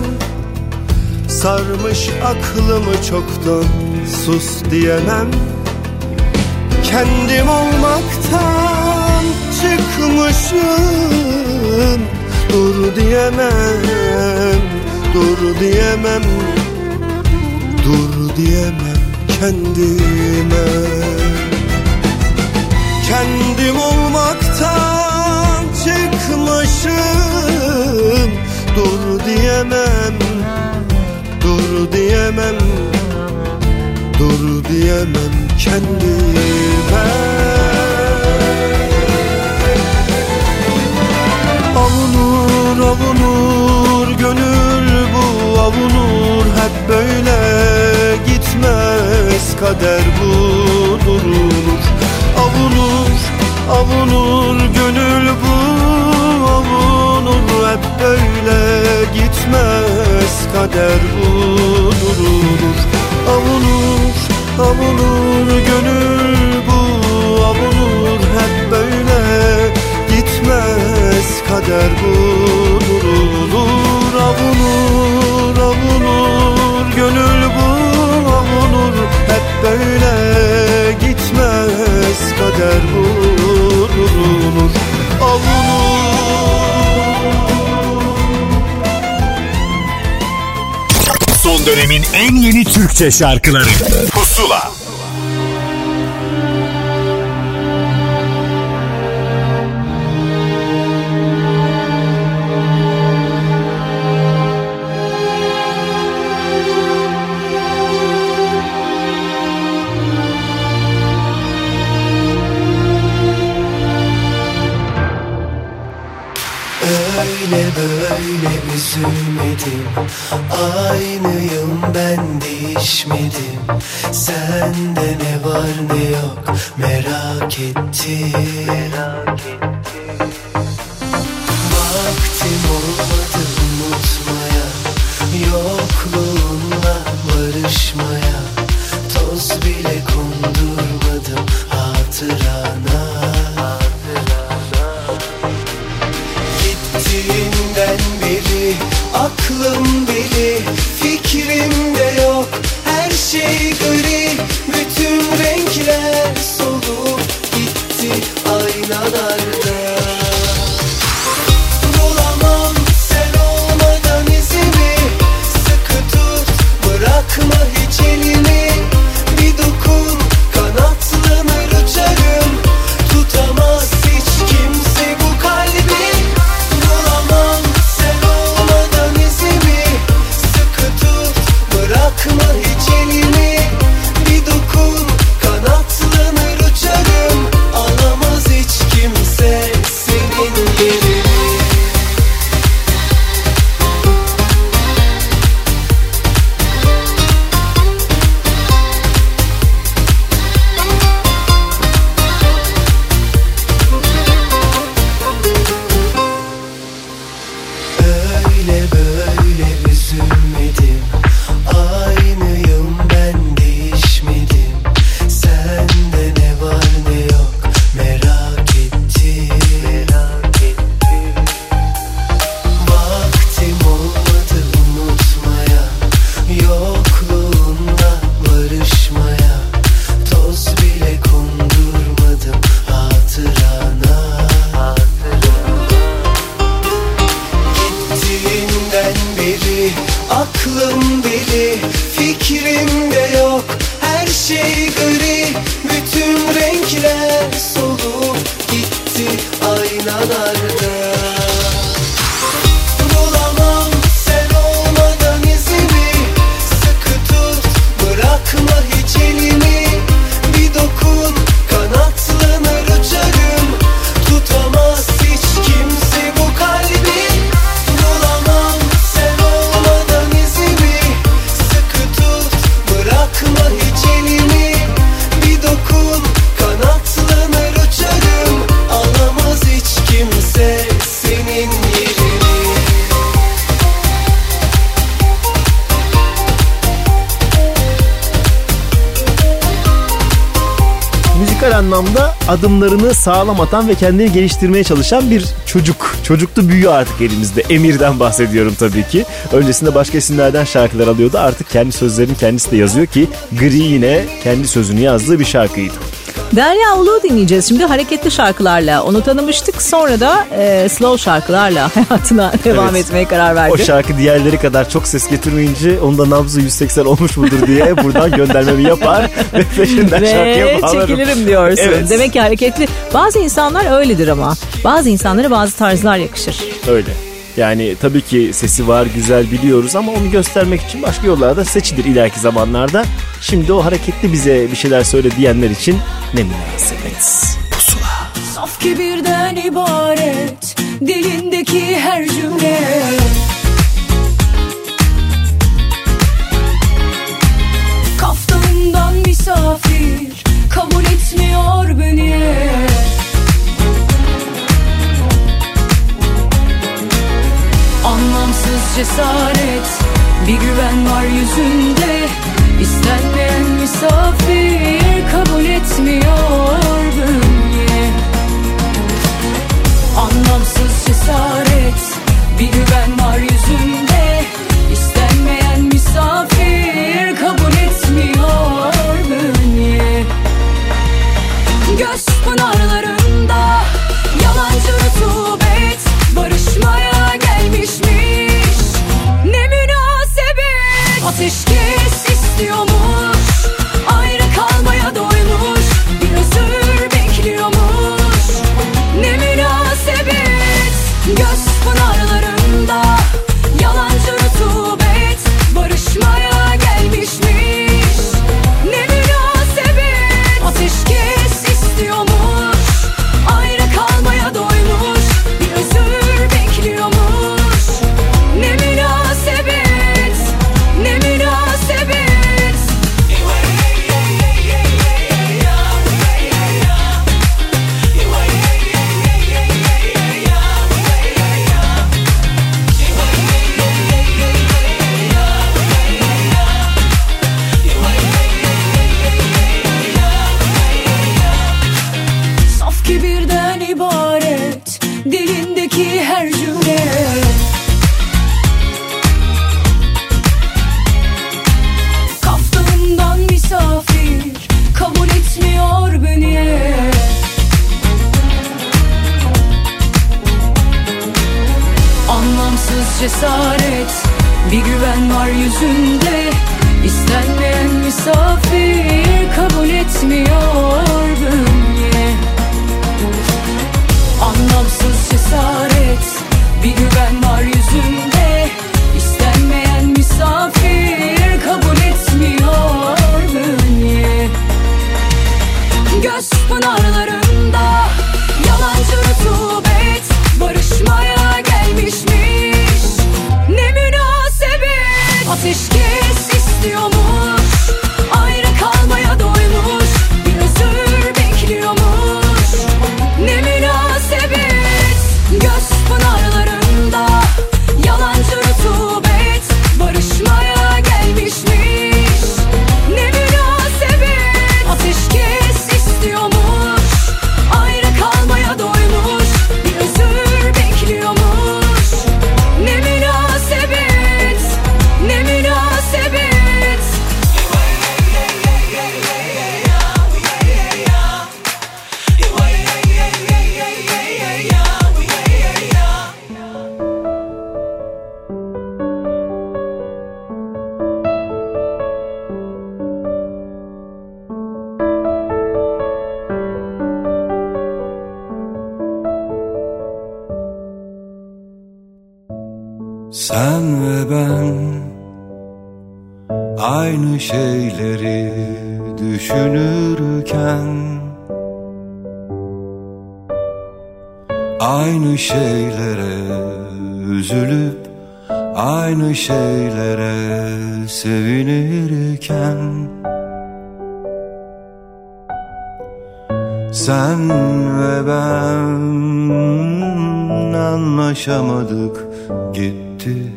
Sarmış aklımı çoktan sus diyemem. Kendim olmaktan çıkmışım. Dur diyemem, dur diyemem. Dur diyemem kendime Kendim olmaktan çıkmışım. Dur diyemem Dur diyemem Dur diyemem kendime. Avunur avunur gönül bu avunur. Hep böyle gitmez kader bu durur Avunur, avunur gönül bu avunur Hep böyle gitmez kader bu durur Avunur, avunur gönül bu avunur Hep böyle gitmez kader bu durur Avunur, avunur gönül bu avunur Hep böyle gitmez kader bu durur Son dönemin en yeni Türkçe şarkıları değişmedim Sende ne var ne yok merak ettim sağlam atan ve kendini geliştirmeye çalışan bir çocuk. Çocuklu büyüyor artık elimizde. Emir'den bahsediyorum tabii ki. Öncesinde başka isimlerden şarkılar alıyordu. Artık kendi sözlerini kendisi de yazıyor ki Gri yine kendi sözünü yazdığı bir şarkıydı. Derya Ulu dinleyeceğiz şimdi hareketli şarkılarla. Onu tanımıştık sonra da e, slow şarkılarla hayatına devam Evet. etmeye karar verdi. O şarkı diğerleri kadar çok ses getirmeyince onda nabzı 180 olmuş mudur diye buradan göndermemi yapar ve peşinden şarkıya Ve bağlarım. çekilirim diyorsun. Evet. Demek ki hareketli. Bazı insanlar öyledir ama. Bazı insanlara bazı tarzlar yakışır. Öyle. Yani tabii ki sesi var, güzel biliyoruz ama onu göstermek için başka yollarda seçilir ileriki zamanlarda. Şimdi o hareketli bize bir şeyler söyle diyenler için ne münasebet. Pusula. Saf kibirden ibaret Dilindeki her cümle Kaftanından misafir Kabul etmiyor beni Anlamsız cesaret. Bir güven var yüzünde. İstenmeyen misafir Kabul etmiyor beni Anlamsız cesaret. Bir güven var yüzünde. İstenmeyen misafir Kabul etmiyor beni Göz pınarlarında Yalancı rutubet Barışmaya Ateşkes istiyormuş şeyleri düşünürken Aynı şeylere üzülüp aynı şeylere sevinirken Sen ve ben anlaşamadık gitti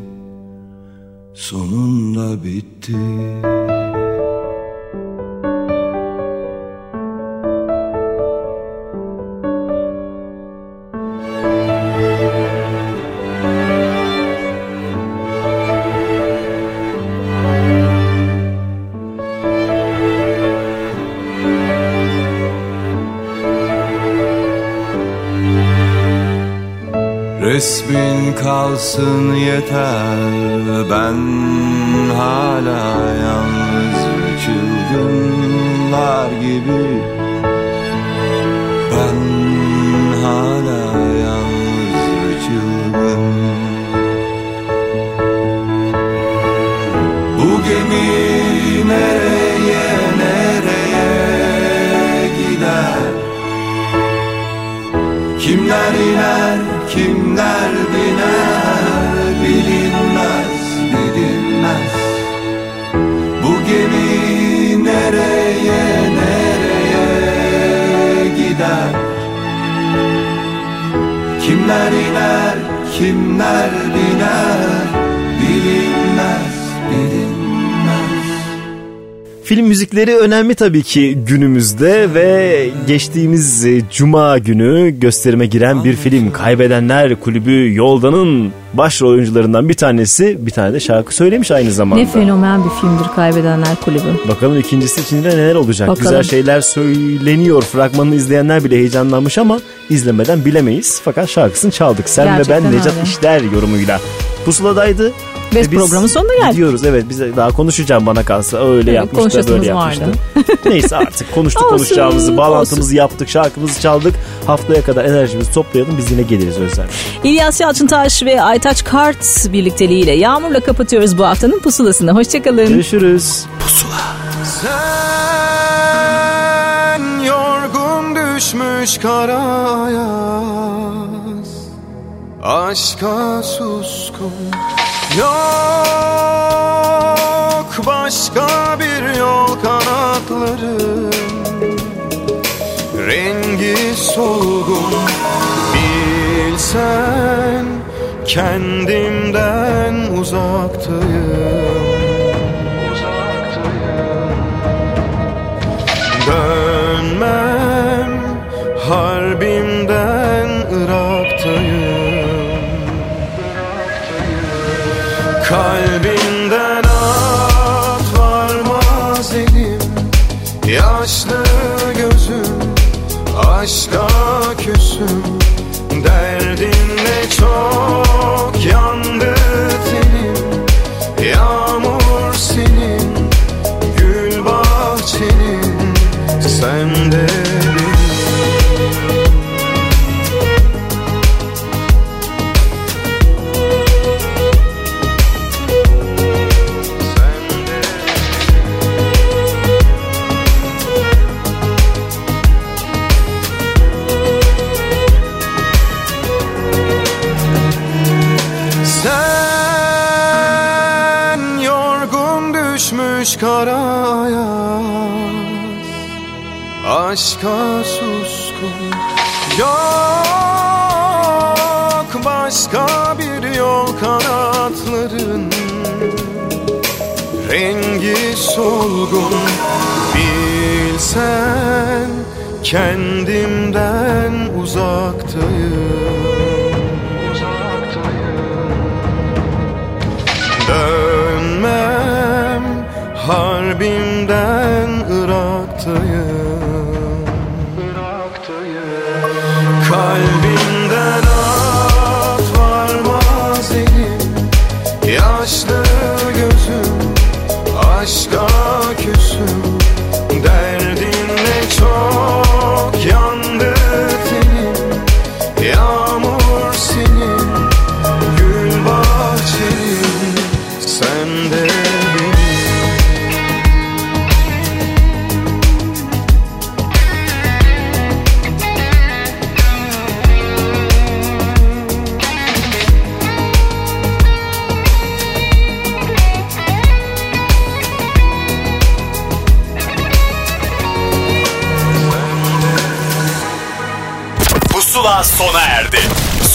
Sonunda bitti Resmin kalsın yeter. Ben hala yalnız çılgınlar gibi. Ben hala yalnız çılgın. Bu nereye nereye gider? Kimler iner, kimler biner bilinmez, bilinmez. Bu gemi nereye, nereye gider? Kimler iner, kimler biner Film müzikleri önemli tabii ki günümüzde ve geçtiğimiz e, cuma günü gösterime giren bir film Kaybedenler Kulübü Yoldan'ın başrol oyuncularından bir tanesi bir tane de şarkı söylemiş aynı zamanda. Ne fenomen bir filmdir Kaybedenler Kulübü. Bakalım ikincisi içinde neler olacak. Bakalım. Güzel şeyler söyleniyor. Fragmanını izleyenler bile heyecanlanmış ama izlemeden bilemeyiz. Fakat şarkısını çaldık. Sen Gerçekten ve ben Necat öyle. İşler yorumuyla. Pusuladaydı. Ve Ve biz programın sonuna geldik. Gidiyoruz evet biz daha konuşacağım bana kalsa öyle Evet, yapmış da böyle yapmıştı. vardı. Neyse artık konuştuk Olsun, konuşacağımızı bağlantımızı olsun. yaptık şarkımızı çaldık. Haftaya kadar enerjimizi toplayalım biz yine geliriz Özlem. İlyas Yalçıntaş ve Aytaç Kart birlikteliğiyle Yağmur'la kapatıyoruz bu haftanın pusulasını. Hoşçakalın. Görüşürüz. Sen yorgun düşmüş karaya Aşka suskun Yok başka bir yol kanatların Rengi solgun Bilsen kendimden uzaktayım Kalbimden at varmaz elim Yaşlı gözüm aşka solgun Bilsen kendimden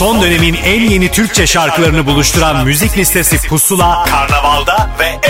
Son dönemin en yeni Türkçe şarkılarını buluşturan müzik listesi Pusula, Karnaval'da ve.